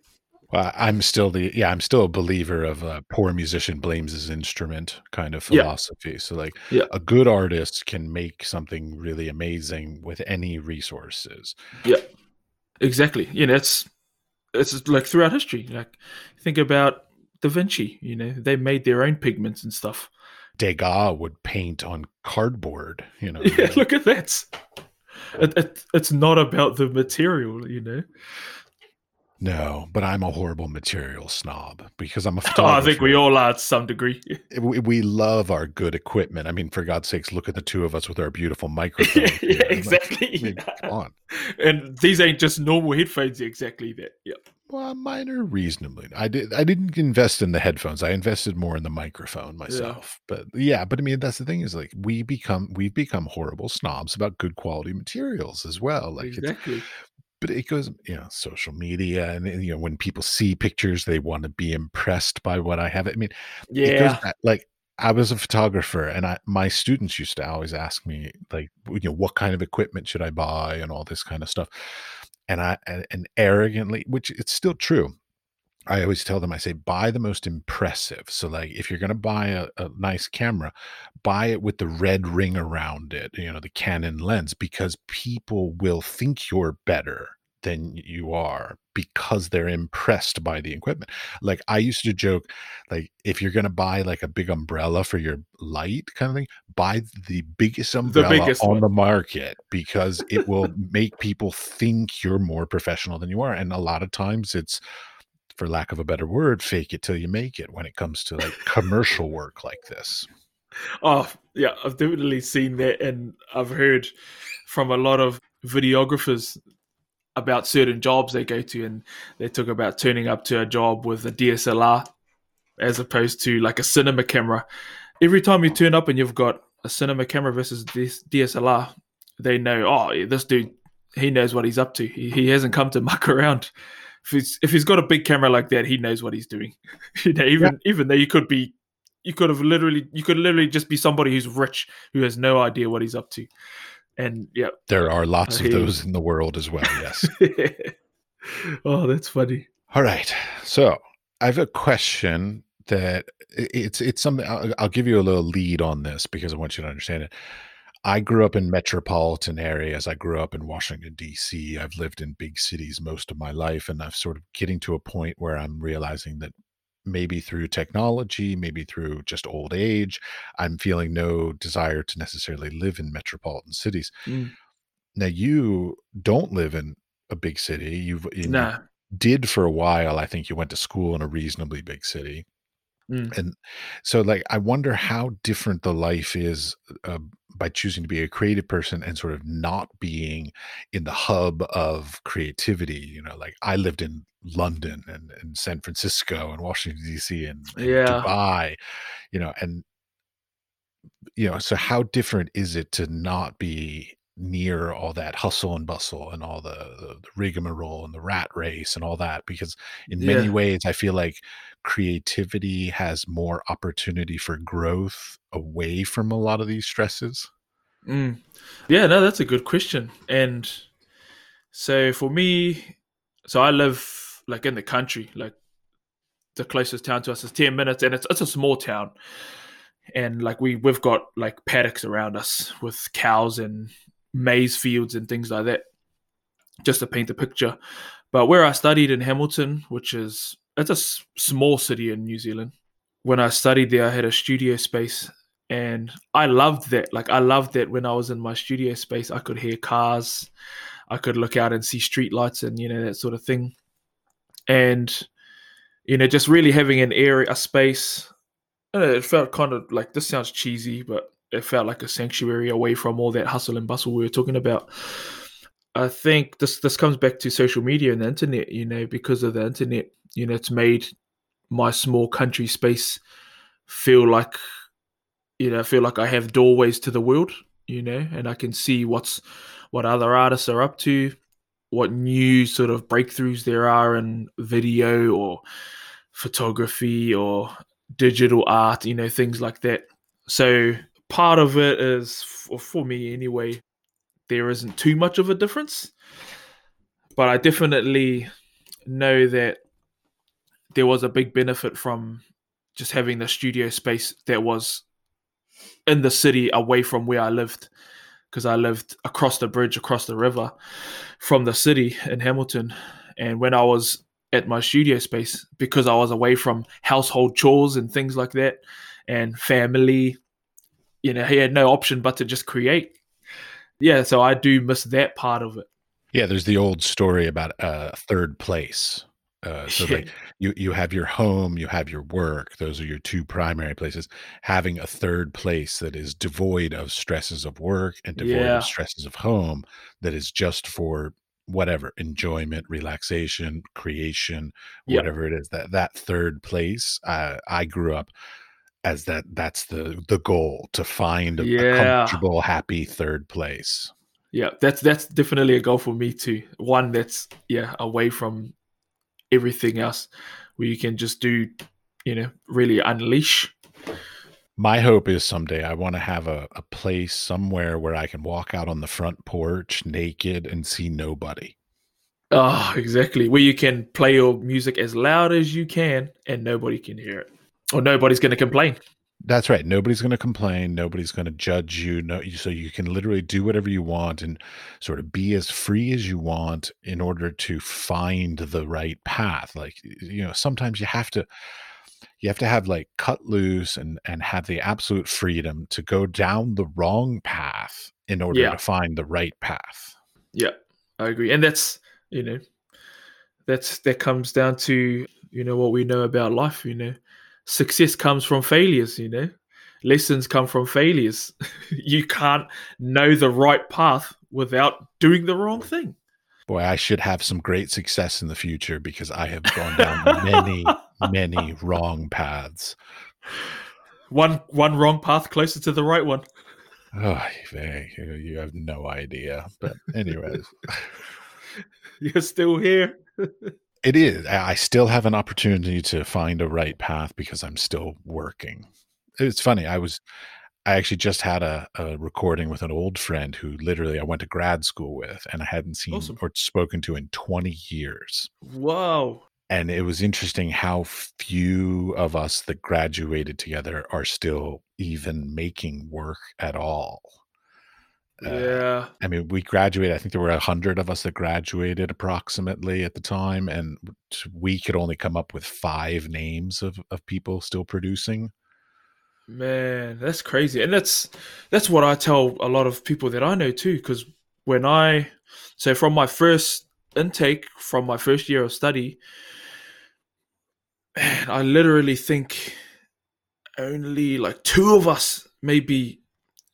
Well, I'm still the yeah, I'm still a believer of a poor musician blames his instrument kind of philosophy. Yeah. So like yeah. a good artist can make something really amazing with any resources. Yeah. Exactly. You know, it's it's like throughout history. Like think about Da Vinci, you know, they made their own pigments and stuff. Degas would paint on cardboard, you know. Yeah, look at that. It, it, it's not about the material, you know. No, but I'm a horrible material snob because I'm a photographer. Oh, I think we all are to some degree. we, we, love our good equipment. I mean, for God's sakes, look at the two of us with our beautiful microphones. yeah, exactly. Like, mean, come on. And these ain't just normal headphones. Exactly that. Yep. Well, mine are reasonably. I did. I didn't invest in the headphones. I invested more in the microphone myself. Yeah. But yeah, but I mean, that's the thing is like we become we've become horrible snobs about good quality materials as well. Like exactly but it goes you know social media and you know when people see pictures they want to be impressed by what i have. I mean yeah. like i was a photographer and i my students used to always ask me like you know what kind of equipment should i buy? and all this kind of stuff. And i and, and arrogantly which it's still true I always tell them, I say, buy the most impressive. So, like, if you're going to buy a, a, nice camera, buy it with the red ring around it, you know, the Canon lens, because people will think you're better than you are because they're impressed by the equipment. Like, I used to joke, like, if you're going to buy like a big umbrella for your light kind of thing, buy the biggest umbrella the biggest on one. the market because it will make people think you're more professional than you are. And a lot of times it's, for lack of a better word, fake it till you make it when it comes to like commercial work like this. Oh, yeah, I've definitely seen that. And I've heard from a lot of videographers about certain jobs they go to. And they talk about turning up to a job with a DSLR as opposed to like a cinema camera. Every time you turn up and you've got a cinema camera versus this DSLR, they know, oh, this dude, he knows what he's up to. He, he hasn't come to muck around if he's if he's got a big camera like that, he knows what he's doing. you know, even yeah. even though you could be, you could have literally, you could literally just be somebody who's rich who has no idea what he's up to. And yeah, there are lots of uh, those in the world as well. Yes. oh, that's funny. All right, so I have a question that it's it's something I'll, I'll give you a little lead on this because I want you to understand it. I grew up in metropolitan areas. I grew up in Washington, D.C. I've lived in big cities most of my life, and I'm sort of getting to a point where I'm realizing that maybe through technology, maybe through just old age, I'm feeling no desire to necessarily live in metropolitan cities. Mm. Now, you don't live in a big city. You've you nah. did for a while. I think you went to school in a reasonably big city. Mm. And so, like, I wonder how different the life is uh, by choosing to be a creative person and sort of not being in the hub of creativity. You know, like I lived in London and, and San Francisco and Washington D.C. and, and yeah. Dubai. You know, and you know, so how different is it to not be near all that hustle and bustle and all the, the, the rigmarole and the rat race and all that? Because in many yeah. ways, I feel like creativity has more opportunity for growth away from a lot of these stresses? Mm. Yeah, no, that's a good question. And so for me, so I live like in the country, like the closest town to us is 10 minutes and it's it's a small town. And like we we've got like paddocks around us with cows and maize fields and things like that. Just to paint the picture. But where I studied in Hamilton, which is it's a s- small city in New Zealand. When I studied there, I had a studio space, and I loved that. Like I loved that when I was in my studio space, I could hear cars, I could look out and see streetlights, and you know that sort of thing. And you know, just really having an area, a space. it felt kind of like this sounds cheesy, but it felt like a sanctuary away from all that hustle and bustle we were talking about. I think this this comes back to social media and the internet. You know, because of the internet, you know, it's made my small country space feel like, you know, feel like I have doorways to the world. You know, and I can see what's what other artists are up to, what new sort of breakthroughs there are in video or photography or digital art. You know, things like that. So part of it is, for me anyway, there isn't too much of a difference. But I definitely know that there was a big benefit from just having the studio space that was in the city away from where I lived because I lived across the bridge, across the river from the city in Hamilton. And when I was at my studio space, because I was away from household chores and things like that and family, you know, he had no option but to just create. Yeah, so I do miss that part of it. Yeah, there's the old story about uh, third place uh, so like you you have your home, you have your work. Those are your two primary places. Having a third place that is devoid of stresses of work and devoid Yeah. of stresses of home, that is just for whatever enjoyment, relaxation, creation, Yep. whatever it is. That that third place, uh, I grew up as that. That's the the goal to find a, a comfortable, happy third place. Yeah. That's that's definitely a goal for me too. One that's yeah, away from everything else where you can just do, you know, really unleash. My hope is someday I want to have a, a place somewhere where I can walk out on the front porch naked and see nobody. Oh, exactly. Where you can play your music as loud as you can and nobody can hear it. Or nobody's gonna complain. That's right. Nobody's going to complain. Nobody's going to judge you. No, so you can literally do whatever you want and sort of be as free as you want in order to find the right path. Like you know, sometimes you have to you have to have like cut loose and and have the absolute freedom to go down the wrong path in order Yeah. to find the right path. Yeah, I agree. And that's you know, that's that comes down to, you know, what we know about life, you know. Success comes from failures, you know. Lessons come from failures. you can't know the right path without doing the wrong thing. Boy, I should have some great success in the future because I have gone down many, many wrong paths. one one wrong path closer to the right one. Oh, you you have no idea. But anyways, You're still here. It is. I still have an opportunity to find a right path because I'm still working. It's funny. I was, I actually just had a, a recording with an old friend who literally I went to grad school with and I hadn't seen Awesome. or spoken to in 20 years. Whoa. And it was interesting how few of us that graduated together are still even making work at all. Uh, yeah. I mean, we graduated. I think there were a hundred of us that graduated approximately at the time, and we could only come up with five names of, of people still producing. Man, that's crazy. And that's that's what I tell a lot of people that I know too because when I so from my first intake from my first year of study man, I literally think only like two of us may be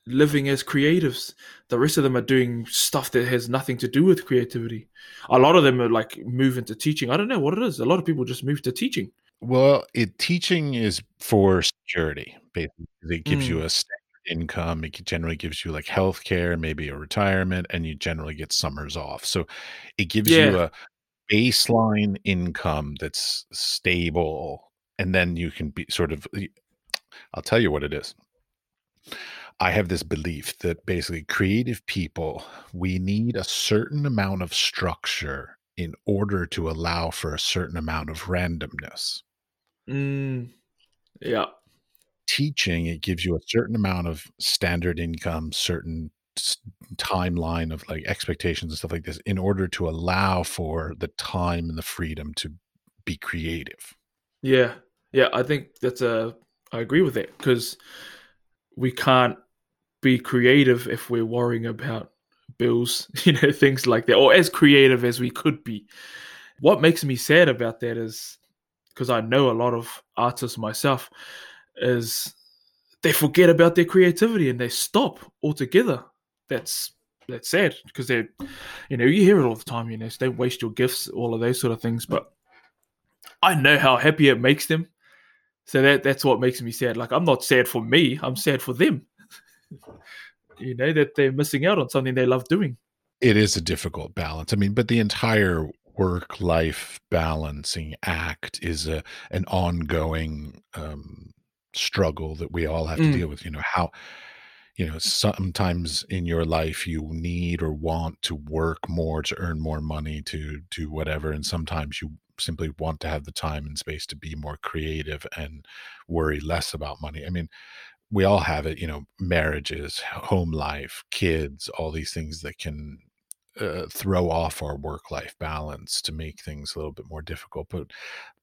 living as creatives. The rest of them are doing stuff that has nothing to do with creativity. A lot of them are like move into teaching. I don't know what it is. A lot of people just move to teaching. Well, it teaching is for security. Basically, it gives you Mm. a standard income. It generally gives you like health care, maybe a retirement, and you generally get summers off. So it gives you a baseline income that's stable, and then you can be sort of. I'll tell you what it is. I have this belief that basically creative people, we need a certain amount of structure in order to allow for a certain amount of randomness. Mm. Yeah. Teaching, it gives you a certain amount of standard income, certain timeline of like expectations and stuff like this in order to allow for the time and the freedom to be creative. Yeah, yeah, I think that's a. I agree with that because we can't be creative if we're worrying about bills, you know, things like that, or as creative as we could be. What makes me sad about that is because I know a lot of artists myself, is they forget about their creativity and they stop altogether. That's that's sad because they're, you know, you hear it all the time. You know, so don't waste your gifts, all of those sort of things. But I know how happy it makes them. So that that's what makes me sad. Like I'm not sad for me, I'm sad for them. You know, that they're missing out on something they love doing. It is a difficult balance. I mean, but the entire work life balancing act is a an ongoing um struggle that we all have to Mm. deal with. You know, how, you know, sometimes in your life you need or want to work more to earn more money to do whatever. And sometimes you simply want to have the time and space to be more creative and worry less about money. I mean, we all have it, you know, marriages, home life, kids, all these things that can uh, throw off our work life balance to make things a little bit more difficult. But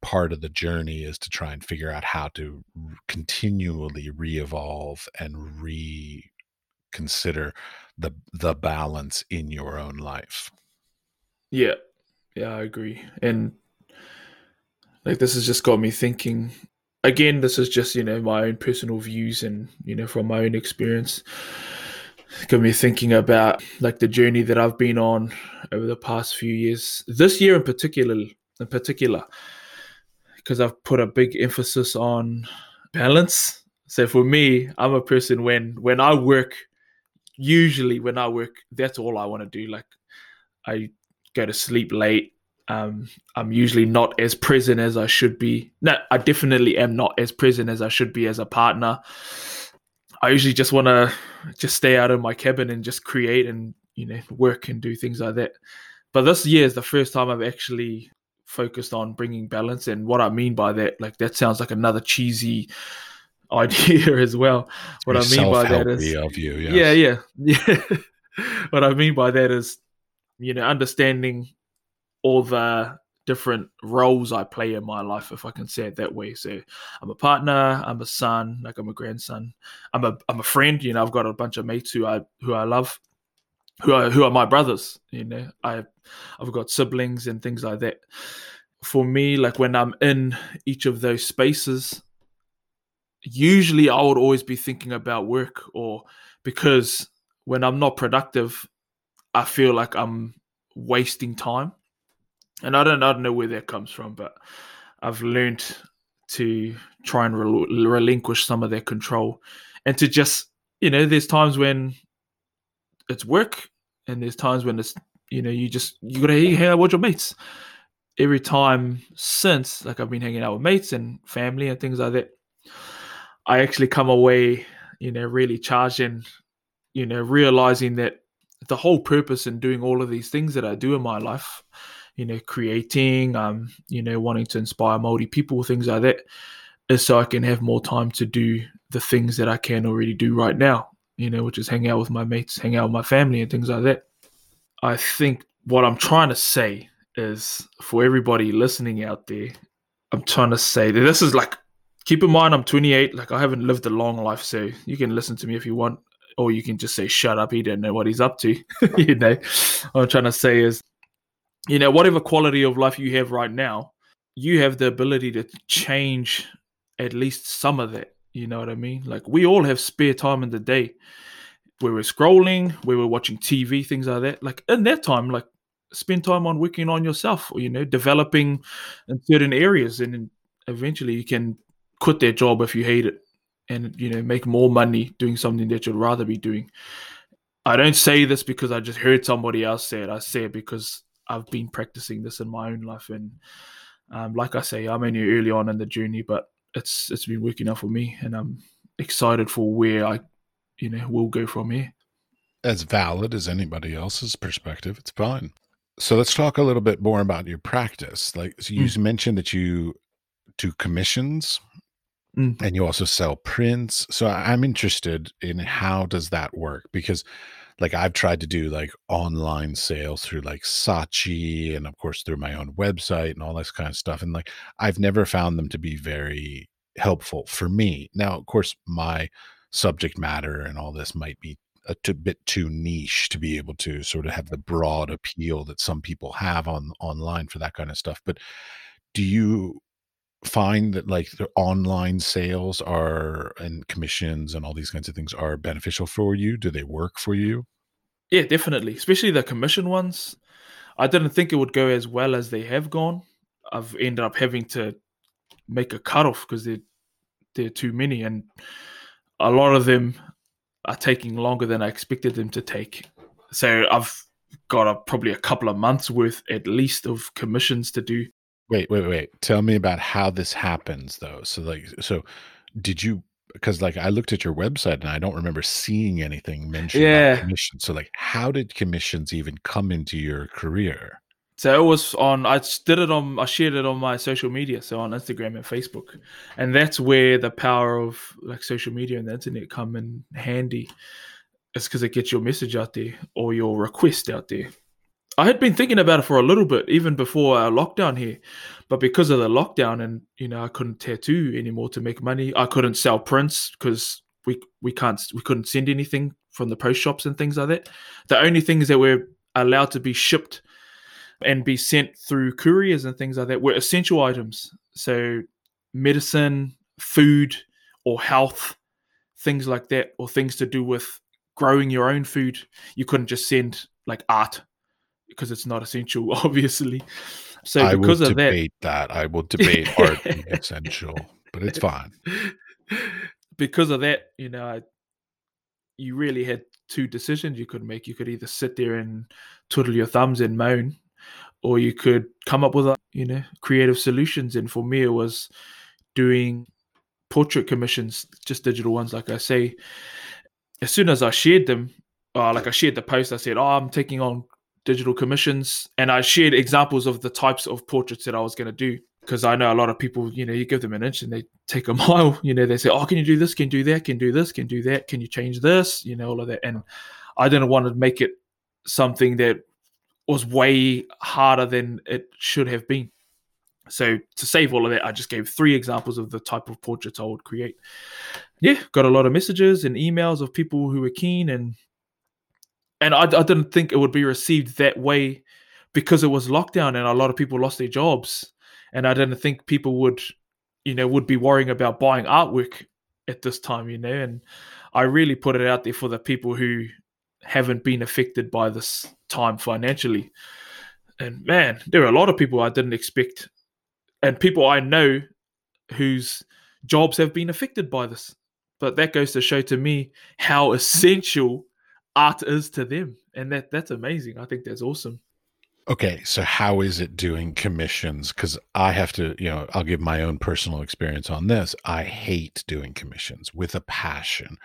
part of the journey is to try and figure out how to continually re-evolve and reconsider the the balance in your own life. Yeah, yeah, I agree. And like this has just got me thinking. Again, this is just you know my own personal views and you know from my own experience. Got me thinking about like the journey that I've been on over the past few years. This year in particular, in particular, because I've put a big emphasis on balance. So for me, I'm a person when when I work, usually when I work, that's all I want to do. Like I go to sleep late. Um, I'm usually not as present as I should be. No, I definitely am not as present as I should be as a partner. I usually just want to just stay out of my cabin and just create and you know work and do things like that. But this year is the first time I've actually focused on bringing balance. And what I mean by that, like that sounds like another cheesy idea as well. What I mean by that is, of you, yes. yeah, yeah, yeah. what I mean by that is, you know, understanding all the different roles I play in my life, if I can say it that way. So I'm a partner, I'm a son, like I'm a grandson, I'm a I'm a friend. You know, I've got a bunch of mates who I who I love, who are who are my brothers. You know, I I've got siblings and things like that. For me, like when I'm in each of those spaces, usually I would always be thinking about work or because when I'm not productive, I feel like I'm wasting time. And I don't I don't know where that comes from, but I've learned to try and rel- relinquish some of that control and to just you know there's times when it's work and there's times when it's you know you just you gotta hang out with your mates. Every time since like i've been hanging out with mates and family and things like that i actually come away you know really charged and you know realizing that the whole purpose in doing all of these things that i do in my life you know creating um you know wanting to inspire Māori people things like that is so i can have more time to do the things that i can already do right now you know which is hang out with my mates hang out with my family and things like that. I think what i'm trying to say is for everybody listening out there i'm trying to say that this is like keep in mind i'm 28 like i haven't lived a long life so you can listen to me if you want or you can just say shut up he don't know what he's up to you know. What i'm trying to say is you know whatever quality of life you have right now you have the ability to change at least some of that you know what i mean? Like we all have spare time in the day. Where we're scrolling where we're watching tv things like that. Like in that time like spend time on working on yourself or you know developing in certain areas. And eventually you can quit that job if you hate it and you know make more money doing something that you'd rather be doing. I don't say this because i just heard somebody else say it. I say it because i've been practicing this in my own life and um, like i say i'm only early on in the journey but it's it's been working out for me and i'm excited for where i you know will go from here as valid as anybody else's perspective. It's fine. So let's talk a little bit more about your practice. Like so you mentioned that you do commissions Mm. and you also sell prints. So I'm interested in how does that work because like I've tried to do like online sales through like Saatchi and of course through my own website and all this kind of stuff and like I've never found them to be very helpful for me. Now of course my subject matter and all this might be a t- bit too niche to be able to sort of have the broad appeal that some people have on online for that kind of stuff but do you find that like the online sales are and commissions and all these kinds of things are beneficial for you do they work for you Yeah, definitely. Especially the commission ones. I didn't think it would go as well as they have gone. I've ended up having to make a cutoff because they're they're too many, and a lot of them are taking longer than I expected them to take. So I've got a, probably a couple of months worth at least of commissions to do. Wait wait wait tell me about how this happens though so like so did you because like I looked at your website and I don't remember seeing anything mentioned Yeah. about commissions. So like how did commissions even come into your career? So it was on. I did it on. I shared it on my social media, so on Instagram and Facebook, and that's where the power of like social media and the internet come in handy. It's because it gets your message out there or your request out there. I had been thinking about it for a little bit, even before our lockdown here, but because of the lockdown and you know I couldn't tattoo anymore to make money. I couldn't sell prints because we we can't we couldn't send anything from the post shops and things like that. The only things that were allowed to be shipped and be sent through couriers and things like that were essential items. So medicine, food, or health, things like that, or things to do with growing your own food. You couldn't just send like art because it's not essential, obviously. So I because of that, that. I will debate art being essential, but it's fine. because of that, you know, I, you really had two decisions you could make. You could either sit there and twiddle your thumbs and moan, or you could come up with, a, you know, creative solutions. And for me, it was doing portrait commissions, just digital ones, like I say. As soon as I shared them, uh, like I shared the post, I said, "Oh, I'm taking on digital commissions," and I shared examples of the types of portraits that I was going to do because I know a lot of people, you know, you give them an inch and they take a mile. You know, they say, "Oh, can you do this? Can you do that? Can you do this? Can you do that? Can you change this?" You know, all of that. And I didn't want to make it something that was way harder than it should have been. So to save all of that, I just gave three examples of the type of portraits I would create. Yeah, got a lot of messages and emails of people who were keen, and and I, I didn't think it would be received that way because it was lockdown and a lot of people lost their jobs, and I didn't think people would, you know, would be worrying about buying artwork at this time, you know, and I really put it out there for the people who haven't been affected by this time financially. And man, there are a lot of people I didn't expect and people I know whose jobs have been affected by this. But that goes to show to me how essential art is to them. And that that's amazing. I think that's awesome. Okay, so how is it doing commissions? Because I have to, you know, I'll give my own personal experience on this. I hate doing commissions with a passion,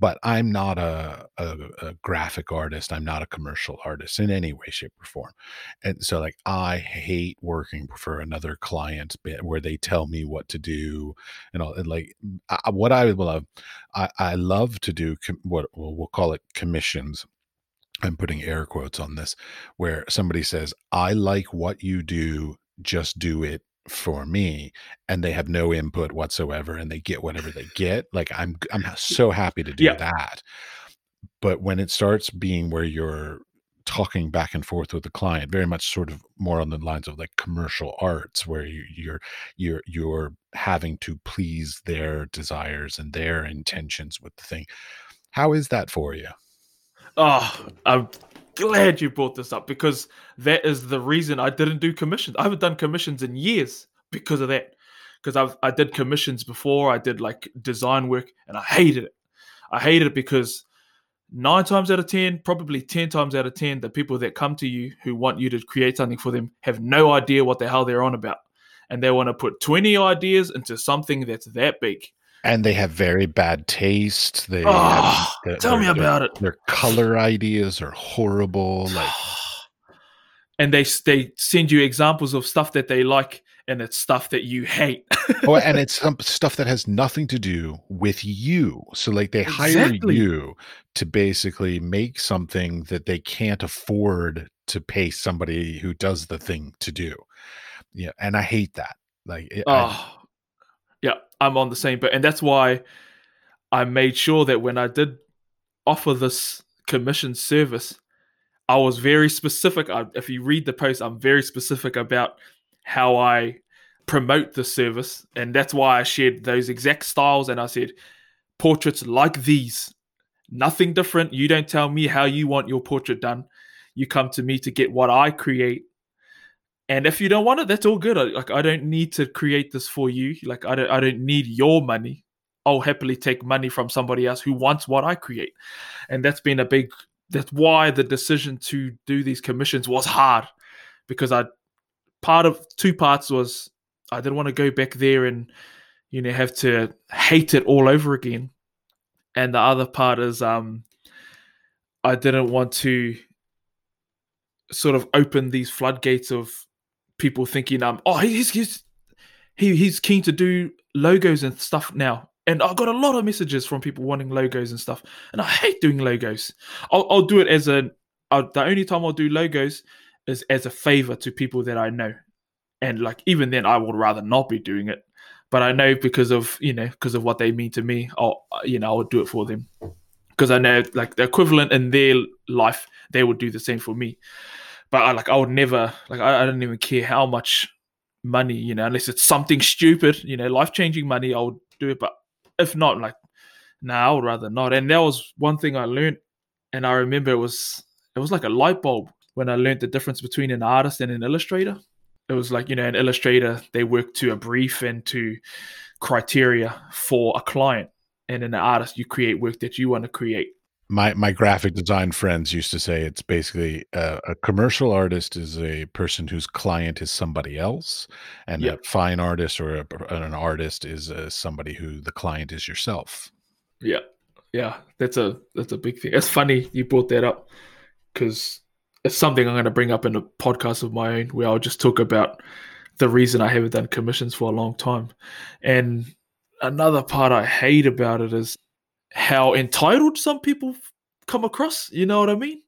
but I'm not a, a, a graphic artist. I'm not a commercial artist in any way, shape, or form. And so, like, I hate working for another client where they tell me what to do and all. And like, I, what I love, I, I love to do com- what we'll call it commissions I'm putting air quotes on this, where somebody says, I like what you do, just do it for me. And they have no input whatsoever and they get whatever they get. Like I'm I'm so happy to do Yeah. that. But when it starts being where you're talking back and forth with the client, very much sort of more on the lines of like commercial arts, where you, you're you're you're having to please their desires and their intentions with the thing. How is that for you? Oh, I'm glad you brought this up because that is the reason I didn't do commissions. I haven't done commissions in years because of that. Because I've I did commissions before, I did like design work, and I hated it. I hated it because nine times out of ten, probably ten times out of ten, the people that come to you who want you to create something for them have no idea what the hell they're on about, and they want to put twenty ideas into something that's that big. And they have very bad taste. They Oh, have, their- tell me about it. Their color ideas are horrible. Like and they they send you examples of stuff that they like and it's stuff that you hate oh, and it's some stuff that has nothing to do with you. So like they hire you to basically make something that they can't afford to pay somebody who does the thing to do. Yeah, and I hate that. Like it, oh yeah i'm on the same boat. And that's why i made sure that when i did offer this commission service i was very specific. I, if you read the post i'm very specific about how i promote the service. And that's why i shared those exact styles. And i said portraits like these nothing different. You don't tell me how you want your portrait done. You come to me to get what i create and if you don't want it that's all good. Like i don't need to create this for you. Like i don't i don't need your money. I'll happily take money from somebody else who wants what i create. And that's been a big that's why the decision to do these commissions was hard. Because i part of two parts was i didn't want to go back there and you know have to hate it all over again. And the other part is um i didn't want to sort of open these floodgates of people thinking um oh he's he's he, he's keen to do logos and stuff now. And I got a lot of messages from people wanting logos and stuff, and I hate doing logos. I'll, I'll do it as a uh, the only time I'll do logos is as a favor to people that I know, and like even then I would rather not be doing it, but I know because of you know because of what they mean to me, I'll you know I'll do it for them. Because I know like the equivalent in their life they would do the same for me, but I like I would never like I, I don't even care how much money you know unless it's something stupid you know life changing money I would do it, but if not, like, nah, I would rather not. And that was one thing I learned, and I remember it was it was like a light bulb when I learned the difference between an artist and an illustrator. It was like you know, an illustrator they work to a brief and to criteria for a client, and an artist you create work that you want to create my my graphic design friends used to say it's basically uh, a commercial artist is a person whose client is somebody else and yep. a fine artist or a, an artist is uh, somebody who the client is yourself. Yeah. Yeah. That's a that's a big thing. It's funny you brought that up because it's something i'm going to bring up in a podcast of my own where i'll just talk about the reason i haven't done commissions for a long time. And another part i hate about it is how entitled some people come across. You know what I mean?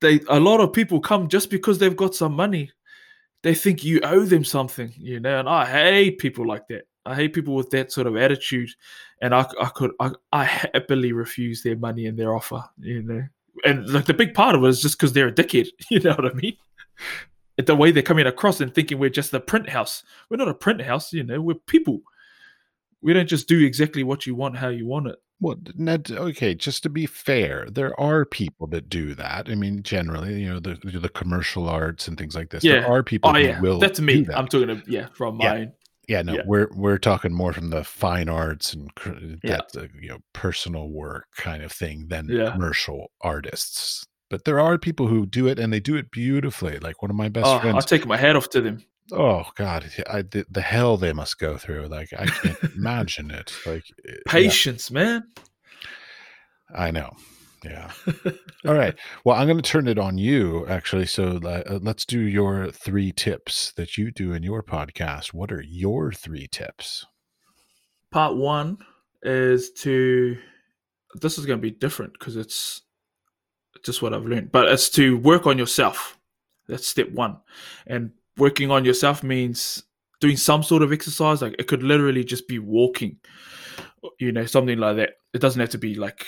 They a lot of people come just because they've got some money. They think you owe them something, you know. And I hate people like that. I hate people with that sort of attitude, and I, I could I, I happily refuse their money and their offer, you know. And like the big part of it is just because they're a dickhead, you know what I mean? the way they're coming across and thinking we're just a print house. We're not a print house, you know. We're people. We don't just do exactly what you want, how you want it. Well, Ned, okay, just to be fair, there are people that do that. I mean, generally, you know, the the commercial arts and things like this. Yeah. There are people oh, who yeah. will That's me. That. I'm talking to, yeah, from my yeah. Yeah, no, yeah. we're we're talking more from the fine arts and that yeah. you know personal work kind of thing than yeah. commercial artists. But there are people who do it and they do it beautifully. Like one of my best oh, friends. I'll take my hat off to them. Oh God, I, the, the hell they must go through. Like I can't imagine it. Like eh, patience, man. I know. Yeah. All right. Well, I'm going to turn it on you, actually. So uh, let's do your three tips that you do in your podcast. What are your three tips? Part one is to, this is going to be different because it's just what I've learned, but it's to work on yourself. That's step one. And working on yourself means doing some sort of exercise. Like it could literally just be walking, you know, something like that. It doesn't have to be like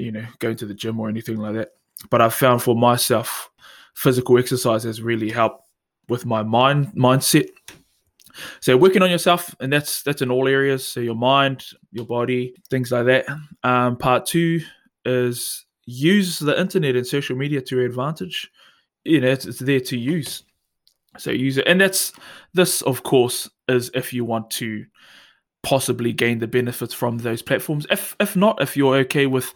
you know, going to the gym or anything like that. But I've found for myself, physical exercise has really helped with my mind mindset. So working on yourself, and that's that's in all areas. So your mind, your body, things like that. Um, part two is use the internet and social media to your advantage. You know, it's, it's there to use. So use it, and that's this, of course, is if you want to possibly gain the benefits from those platforms. If if not, if you're okay with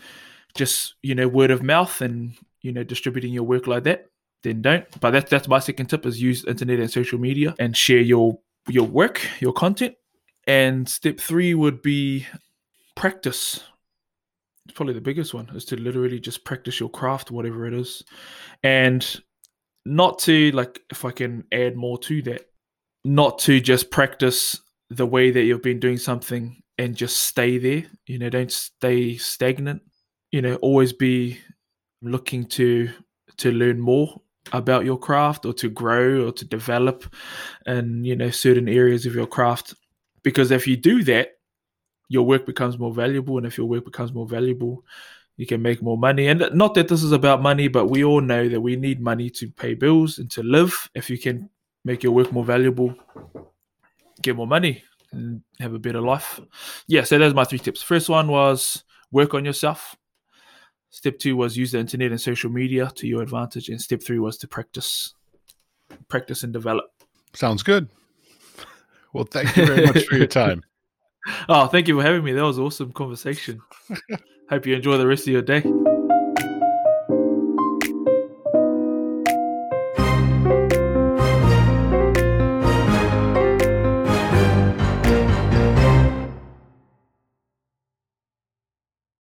just you know word of mouth and you know distributing your work like that, then don't. But that's that's my second tip: is use internet and social media and share your your work, your content. And step three would be practice. It's probably the biggest one is to literally just practice your craft, whatever it is, and not to like if I can add more to that, not to just practice the way that you've been doing something and just stay there. You know, don't stay stagnant you know always be looking to to learn more about your craft or to grow or to develop in you know certain areas of your craft because if you do that your work becomes more valuable and if your work becomes more valuable you can make more money and not that this is about money but we all know that we need money to pay bills and to live if you can make your work more valuable get more money and have a better life yeah so those my three tips first one was work on yourself Step two was use the internet and social media to your advantage, and step three was to practice, practice and develop. Sounds good. Well, thank you very much for your time. Oh, thank you for having me. That was awesome conversation. Hope you enjoy the rest of your day.